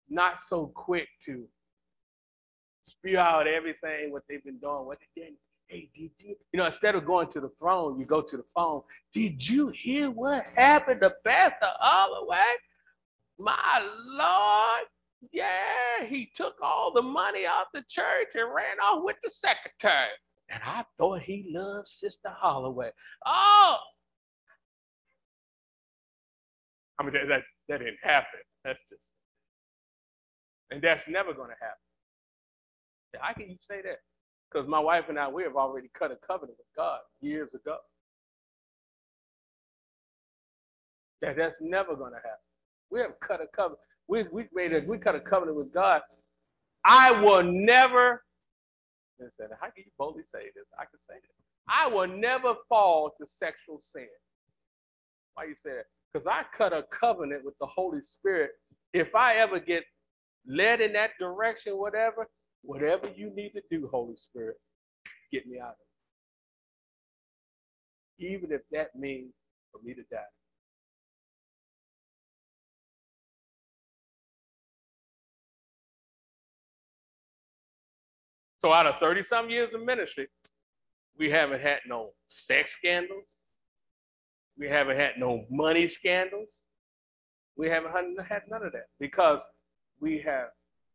Not so quick to spew out everything what they've been doing, what they did. Hey, did you? You know, instead of going to the throne, you go to the phone. Did you hear what happened to Pastor Hollaway? My Lord, yeah, he took all the money out the church and ran off with the secretary. And I thought he loved Sister Hollaway. Oh, I mean, that, that, that didn't happen. That's just, and that's never going to happen. How can you say that? Because my wife and I, we have already cut a covenant with God years ago. That that's never going to happen. We have cut a covenant. We we made a we cut a covenant with God. I will never. Listen, how can you boldly say this? I can say this. I will never fall to sexual sin. Why you say that? Because I cut a covenant with the Holy Spirit. If I ever get led in that direction, whatever, whatever you need to do, Holy Spirit, get me out of it. Even if that means for me to die. So out of 30 some years of ministry, we haven't had no sex scandals. We haven't had no money scandals. We haven't had none of that because we have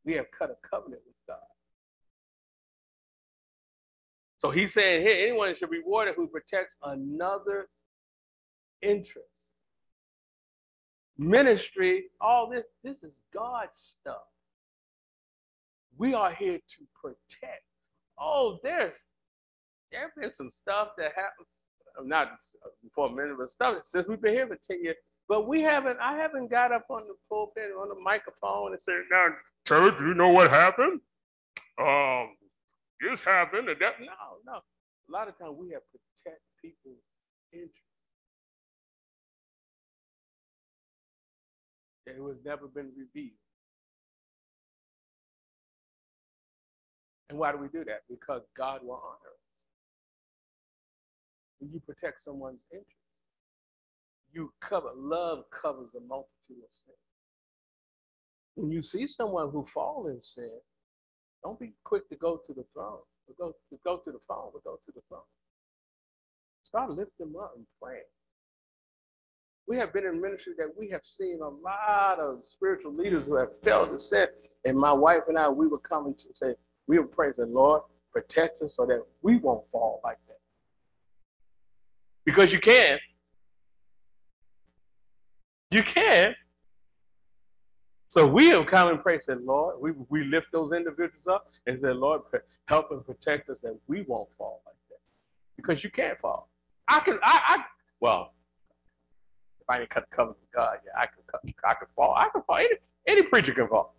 we have cut a covenant with God. So he's saying here, anyone should be rewarded who protects another interest. Ministry, all this, this is God's stuff. We are here to protect. Oh, there's there been some stuff that happened, not for a minute, but stuff since we've been here for 10 years. But we haven't, I haven't got up on the pulpit, on the microphone and said, now, church, do you know what happened? Um, this happened, and that, no, no. A lot of times we have protect people's interests. It was never been revealed. And why do we do that? Because God will honor us. When you protect someone's interests, you cover, love covers a multitude of sins. When you see someone who fall in sin, don't be quick to go to the throne, but go to go to the phone, but go to the throne. Start lifting them up and praying. We have been in ministry that we have seen a lot of spiritual leaders who have failed to sin. And my wife and I, we were coming to say, we were praying, saying, Lord, protect us so that we won't fall like that. Because you can. You can. So we have come and prayed, said, Lord, we, we lift those individuals up and said, Lord, help and protect us that we won't fall like that. Because you can't fall. I can, I, I well, if I didn't cut the covenant with God, yeah, I could, I could fall. I can fall. Any, any preacher can fall.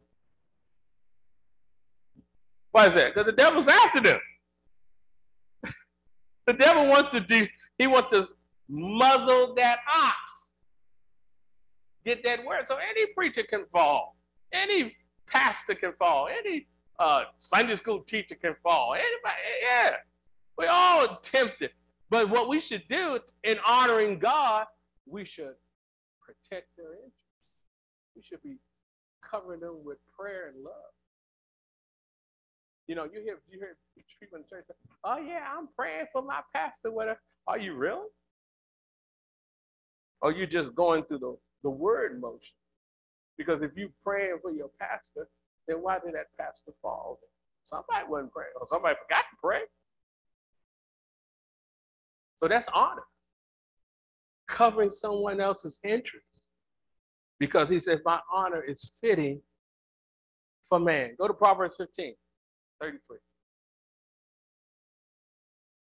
Why is that? Because the devil's after them. the devil wants to he wants to muzzle that ox get that word. So any preacher can fall. Any pastor can fall. Any uh, Sunday school teacher can fall. Anybody, yeah. We all tempted. But what we should do in honoring God, we should protect their interests. We should be covering them with prayer and love. You know, you hear you hear people in the church say, "Oh yeah, I'm praying for my pastor." Whatever. Are you really? Or you just going through the, the word motion? Because if you praying for your pastor, then why did that pastor fall? Somebody wasn't praying, or somebody forgot to pray. So that's honor. Covering someone else's interests. Because he says, My honor is fitting for man. Go to Proverbs 15, 33.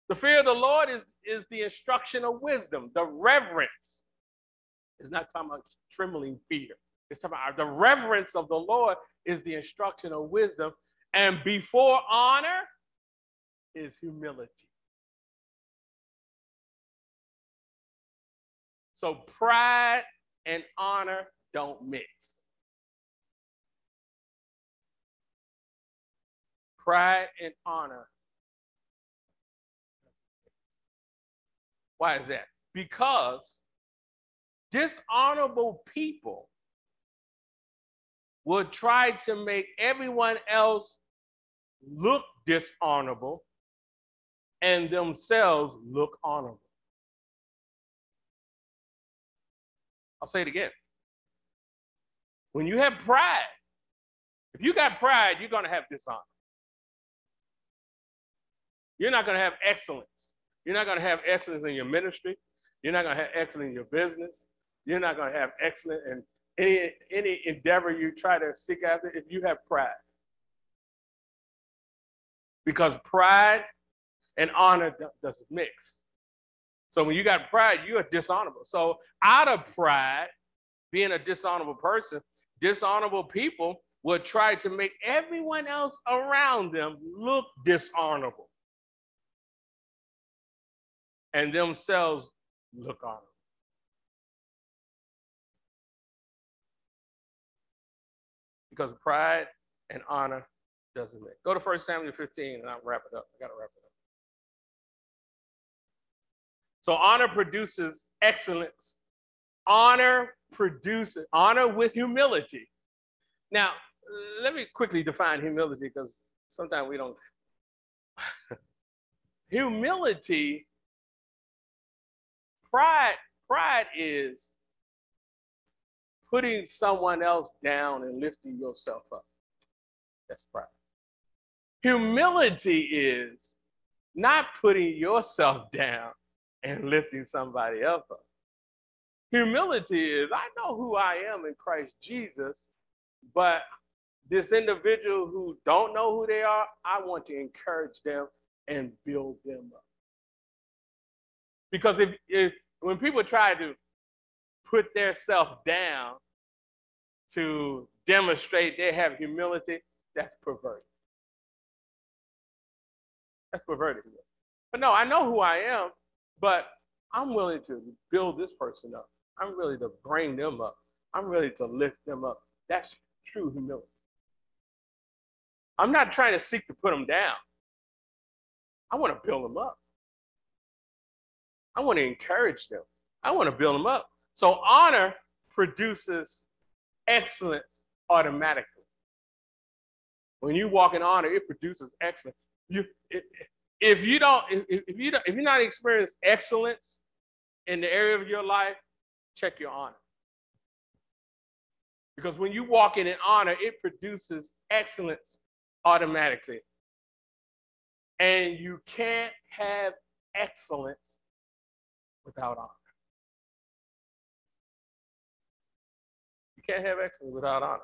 The fear of the Lord is, is the instruction of wisdom, the reverence. is not talking about trembling fear. It's talking about the reverence of the Lord is the instruction of wisdom. And before honor is humility. So pride and honor don't mix. Pride and honor. Why is that? Because dishonorable people will try to make everyone else look dishonorable and themselves look honorable. I'll say it again. When you have pride, if you got pride, you're going to have dishonor. You're not going to have excellence. You're not going to have excellence in your ministry. You're not going to have excellence in your business. You're not going to have excellence in any, any endeavor you try to seek after if you have pride. Because pride and honor doesn't mix. So when you got pride, you are dishonorable. So out of pride, being a dishonorable person, dishonorable people will try to make everyone else around them look dishonorable and themselves look honorable. Because pride and honor doesn't mix. Go to 1 Samuel 15 and I'll wrap it up. I got to wrap it up. So honor produces excellence. Honor produces honor with humility. Now, let me quickly define humility because sometimes we don't. humility, pride, pride is putting someone else down and lifting yourself up. That's pride. Humility is not putting yourself down and lifting somebody else up. Humility is I know who I am in Christ Jesus, but this individual who don't know who they are, I want to encourage them and build them up. Because if, if when people try to put their self down to demonstrate they have humility, that's perverted. That's perverted. But no, I know who I am. But I'm willing to build this person up. I'm willing to bring them up. I'm willing to lift them up. That's true humility. I'm not trying to seek to put them down. I want to build them up. I want to encourage them. I want to build them up. So honor produces excellence automatically. When you walk in honor, it produces excellence. You, if you don't, if, if you don't, if you're not experiencing excellence in the area of your life, check your honor. Because when you walk in honor, it produces excellence automatically. And you can't have excellence without honor. You can't have excellence without honor.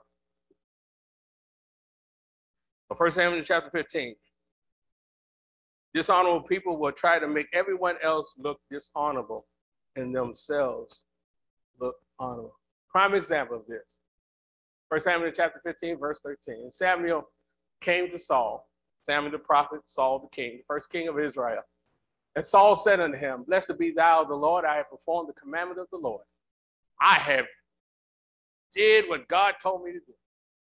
But First Samuel chapter 15. Dishonorable people will try to make everyone else look dishonorable and themselves look honorable. Prime example of this. First Samuel chapter 15, verse 13. Samuel came to Saul, Samuel the prophet, Saul the king, first king of Israel. And Saul said unto him, Blessed be thou the Lord, I have performed the commandment of the Lord. I have did what God told me to do.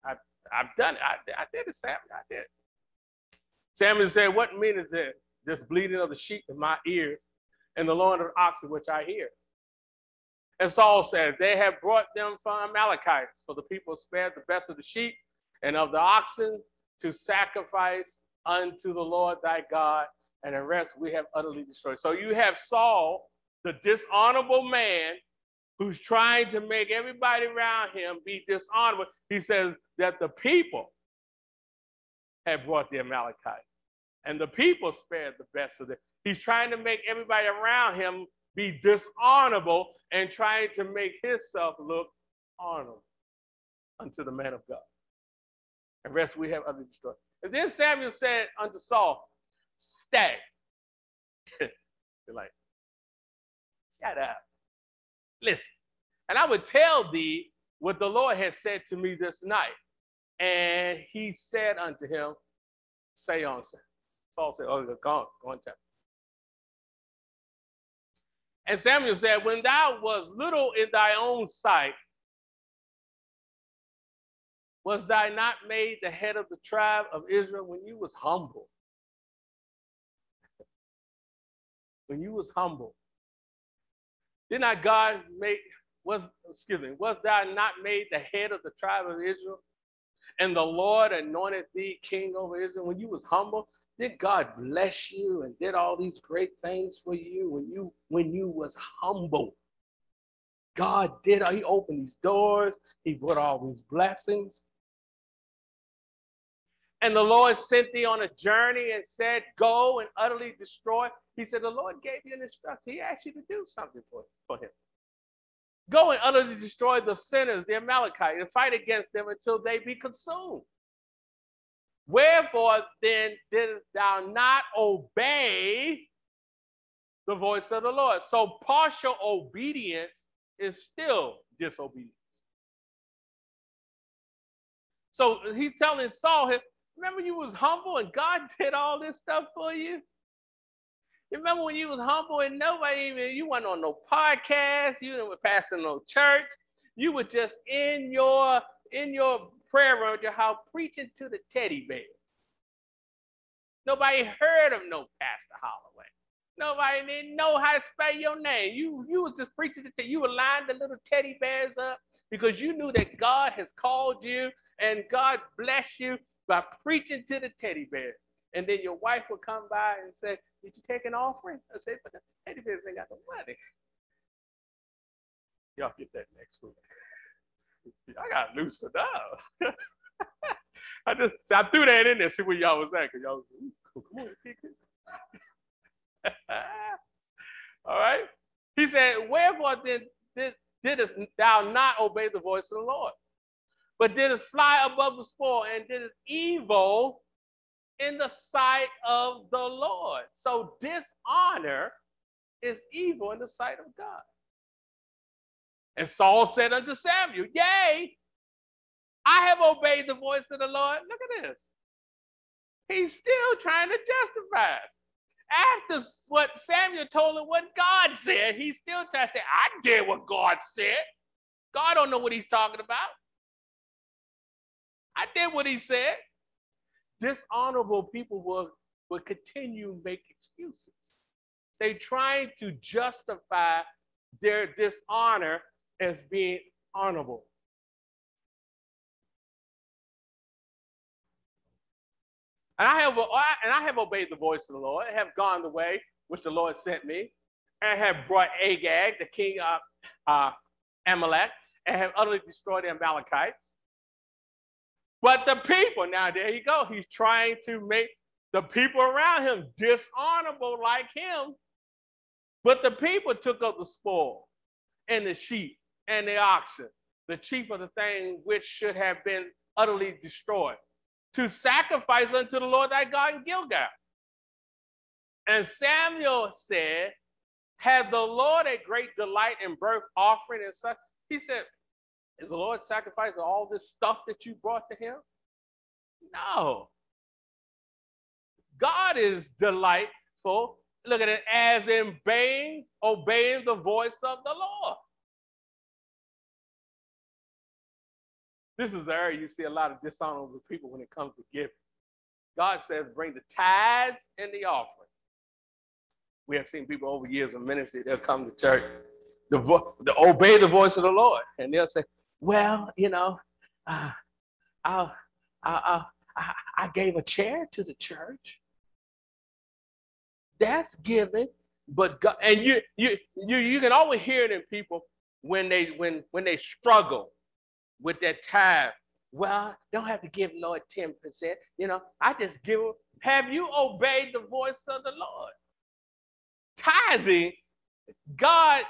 I, I've done it. I, I did it, Samuel. I did it. Samuel said, What meaneth this? This bleeding of the sheep in my ears and the lowing of the oxen which I hear. And Saul said, They have brought them from Amalekites, for the people spared the best of the sheep and of the oxen to sacrifice unto the Lord thy God, and the rest we have utterly destroyed. So you have Saul, the dishonorable man, who's trying to make everybody around him be dishonorable. He says that the people have brought the Amalekites, and the people spared the best of them. He's trying to make everybody around him be dishonorable and trying to make himself look honorable unto the man of God. And rest we have utterly destroyed. And then Samuel said unto Saul, Stay. They're like, shut up. Listen. And I would tell thee what the Lord has said to me this night. And he said unto him, Say on. Saul said, Oh, go on, go on, tell. And Samuel said, When thou was little in thy own sight, was thou not made the head of the tribe of Israel when you was humble? When you was humble. Did not God make, was, excuse me, was thou not made the head of the tribe of Israel? And the Lord anointed thee king over Israel when you was humble? Did God bless you and did all these great things for you when you when you was humble? God did, he opened these doors, he brought all these blessings. And the Lord sent thee on a journey and said, Go and utterly destroy. He said, The Lord gave you an instruction. He asked you to do something for, for him. Go and utterly destroy the sinners, the Amalekites, and fight against them until they be consumed. Wherefore then didst thou not obey the voice of the Lord? So partial obedience is still disobedience. So he's telling Saul, remember you was humble and God did all this stuff for you? Remember when you was humble and nobody even, you weren't on no podcast, you weren't passing no church. You were just in your in your prayer room your house preaching to the teddy bears. Nobody heard of no Pastor Hollaway. Nobody didn't know how to spell your name. You you was just preaching to you were lining the little teddy bears up because you knew that God has called you and God bless you by preaching to the teddy bears. And then your wife would come by and say, Did you take an offering? I said, But the teddy bears ain't got no money. Y'all get that next week. I got loosened up. I just I threw that in there, see where y'all was at, because y'all was, come on, kick it. All right. He said, Wherefore then did, didst thou not obey the voice of the Lord? But didst fly above the spoil and didst evil in the sight of the Lord. So dishonor is evil in the sight of God. And Saul said unto Samuel, Yea, I have obeyed the voice of the Lord. Look at this. He's still trying to justify. After what Samuel told him what God said, he's still trying to say, I did what God said. God don't know what he's talking about. I did what he said. Dishonorable people will, will continue to make excuses. They trying to justify their dishonor as being honorable. And I have and I have obeyed the voice of the Lord, and have gone the way which the Lord sent me, and have brought Agag, the king of uh, Amalek, and have utterly destroyed the Amalekites. But the people, now there you go, he's trying to make the people around him dishonorable like him. But the people took up the spoil and the sheep and the oxen, the chief of the thing which should have been utterly destroyed to sacrifice unto the Lord thy God in Gilgal. And Samuel said, Had the Lord a great delight in burnt offering and such? He said, Is the Lord sacrificing all this stuff that you brought to him? No. God is delightful. Look at it as in obeying, obeying the voice of the Lord. This is the area you see a lot of dishonorable people when it comes to giving. God says, bring the tithes and the offering. We have seen people over years of ministry, they'll come to church the, vo- the obey the voice of the Lord. And they'll say, well, you know, uh, I, I, I, I gave a chair to the church. That's giving, but God, and you, you, you, you can always hear it in people when they, when, when they struggle with that tithe. Well, don't have to give Lord 10%. You know, I just give Have you obeyed the voice of the Lord? Tithing, God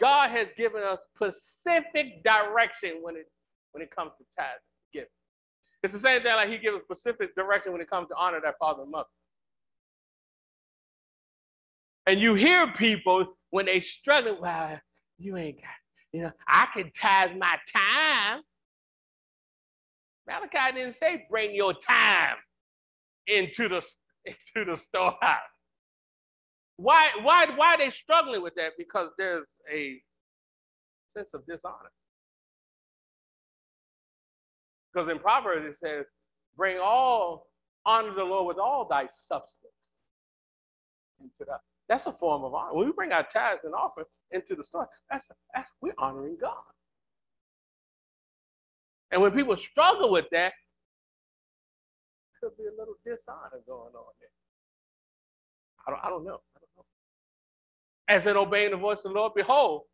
God has given us specific direction when it when it comes to tithing, giving. It's the same thing like He gives specific direction when it comes to honor that father and mother. And you hear people when they struggle, well, you ain't got, you know, I can tithe my time. Malachi didn't say bring your time into the into the storehouse. Why, why, why are they struggling with that? Because there's a sense of dishonor. Because in Proverbs it says, bring all honor the Lord with all thy substance into that. That's a form of honor. When we bring our tithes and offering into the store, that's, that's we're honoring God. And when people struggle with that, could be a little dishonor going on there. I don't, I don't know. As in obeying the voice of the Lord, behold,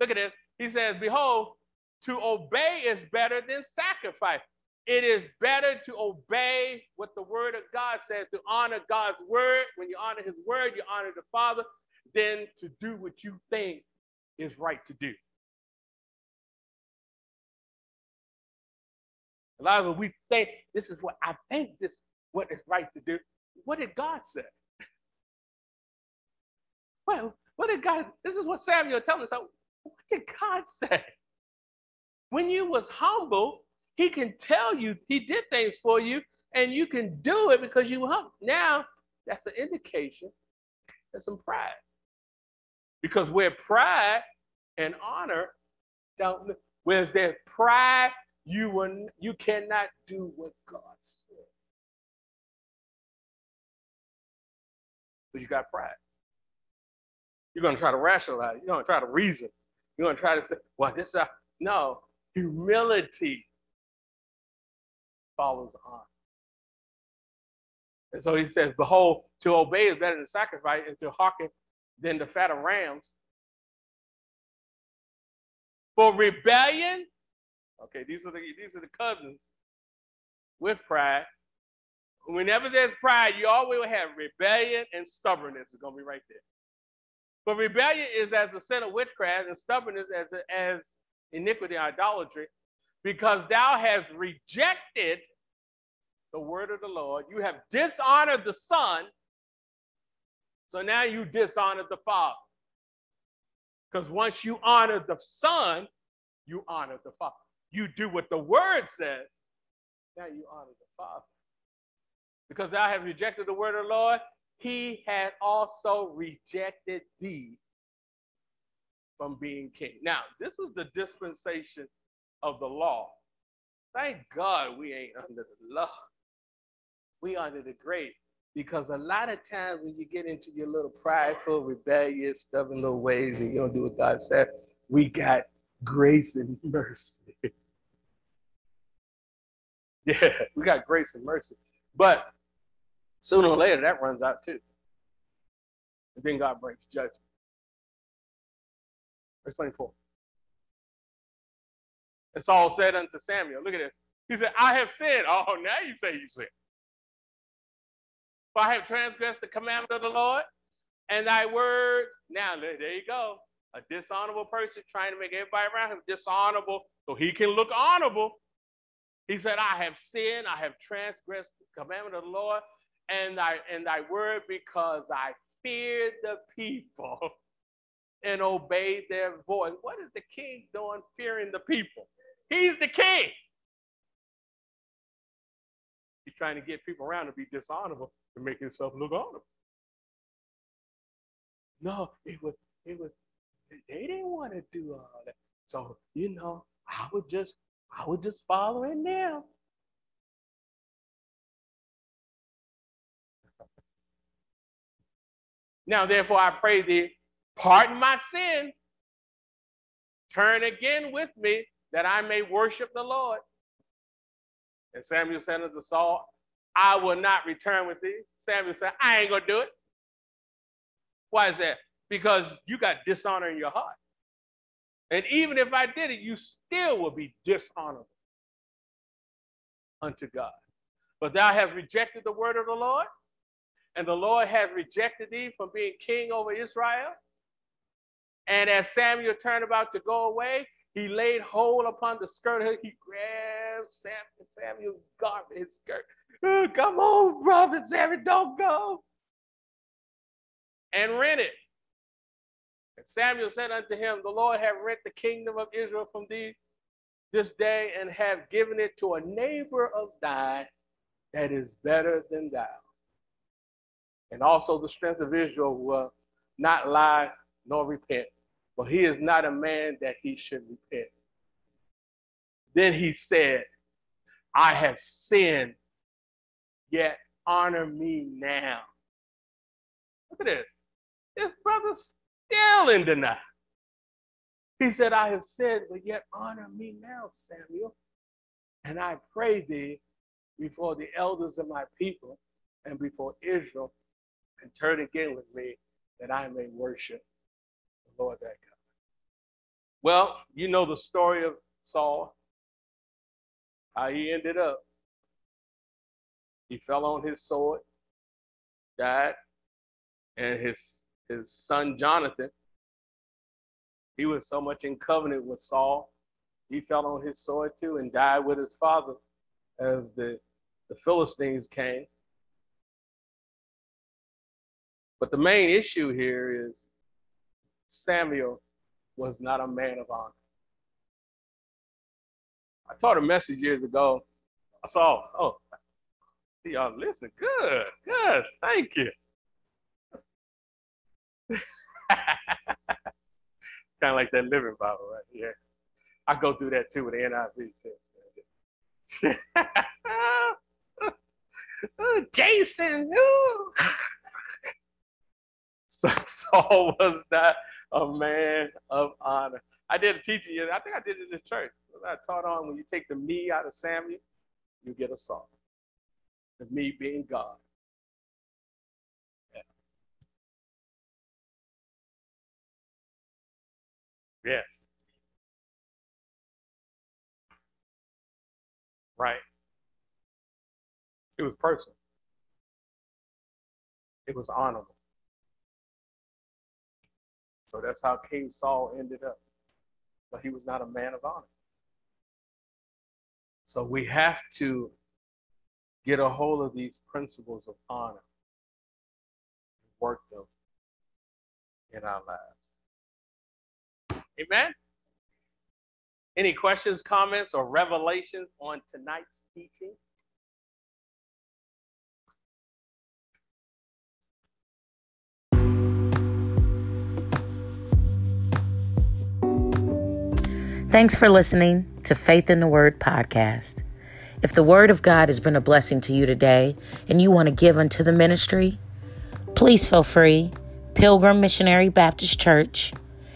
look at this. He says, Behold, to obey is better than sacrifice. It is better to obey what the word of God says, to honor God's word. When you honor his word, you honor the Father, than to do what you think is right to do. A lot of we think this is what I think this what is right to do. What did God say? Well, what did God? This is what Samuel telling us. What did God say? When you was humble, He can tell you He did things for you, and you can do it because you were humble. Now that's an indication there's some pride, because where pride and honor don't, whereas there's pride, you will you cannot do what God said. But you got pride. You're going to try to rationalize. You're going to try to reason. You're going to try to say, well, this is no. Humility follows on. And so he says, Behold, to obey is better than sacrifice, and to hearken than the fat of rams. For rebellion, okay, these are the these are the cousins with pride. Whenever there's pride, you always have rebellion and stubbornness is gonna be right there. But rebellion is as the sin of witchcraft, and stubbornness as, as iniquity, and idolatry, because thou hast rejected the word of the Lord. You have dishonored the Son, so now you dishonored the Father. Because once you honor the Son, you honor the Father. You do what the Word says, now you honor the Father. Because thou have rejected the word of the Lord, he had also rejected thee from being king. Now, this was the dispensation of the law. Thank God we ain't under the law. We under the grace. Because a lot of times when you get into your little prideful, rebellious, stubborn little ways and you don't do what God said, we got grace and mercy. yeah, we got grace and mercy. But Sooner or later, that runs out too. And then God brings judgment. Verse 24. And Saul said unto Samuel, Look at this. He said, I have sinned. Oh, now you say you sinned. For I have transgressed the commandment of the Lord and thy words. Now, there you go. A dishonorable person trying to make everybody around him dishonorable so he can look honorable. He said, I have sinned. I have transgressed the commandment of the Lord and I and thy word because I feared the people and obeyed their voice. What is the king doing fearing the people? He's the king. He's trying to get people around to be dishonorable to make himself look honorable. No, it was it was they didn't want to do all that. So, you know, I would just I would just follow in them. Now, therefore, I pray thee, pardon my sin Turn again with me that I may worship the Lord. And Samuel said unto Saul, I will not return with thee. Samuel said, I ain't to do it. Why is that? Because you got dishonor in your heart. And even if I did it, you still will be dishonorable unto God. But thou hast rejected the word of the Lord, and the Lord has rejected thee from being king over Israel. And as Samuel turned about to go away, he laid hold upon the skirt. He grabbed Samuel's garment, his skirt. Come on, brother Samuel, don't go. And rent it. And Samuel said unto him, The Lord have rent the kingdom of Israel from thee this day and have given it to a neighbor of thine that is better than thou. And also the strength of Israel will not lie nor repent, for he is not a man that he should repent. Then he said, I have sinned, yet honor me now. Look at this. This brother's still in denial. He said, I have sinned, but yet honor me now, Samuel. And I pray thee before the elders of my people and before Israel, and turn again with me that I may worship the Lord thy God. Well, you know the story of Saul, how he ended up. He fell on his sword, died, and his, his son Jonathan, he was so much in covenant with Saul, he fell on his sword too and died with his father as the the Philistines came. But the main issue here is Samuel was not a man of honor. I taught a message years ago. I saw, oh, y'all listen. Good, good. Thank you. kind of like that living Bible right here. I go through that too with the NIV Jason. Saul was not a man of honor. I did a teaching, I think I did it in church. I taught on when you take the me out of Samuel, you get a Saul. The me being God. Yes. Right. It was personal. It was honorable. So that's how King Saul ended up. But he was not a man of honor. So we have to get a hold of these principles of honor and work them in our lives. Amen? Any questions, comments, or revelations on tonight's teaching? Thanks for listening to Faith in the Word podcast. If the Word of God has been a blessing to you today and you want to give unto the ministry, please feel free. Pilgrim Missionary Baptist Church,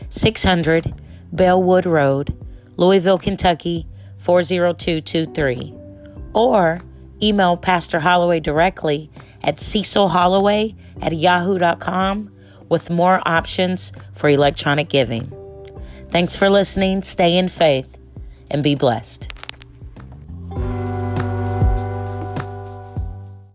600 Bellwood Road, Louisville, Kentucky 40223. Or email Pastor Hollaway directly at Cecil cecilhollaway at yahoo.com with more options for electronic giving. Thanks for listening. Stay in faith and be blessed.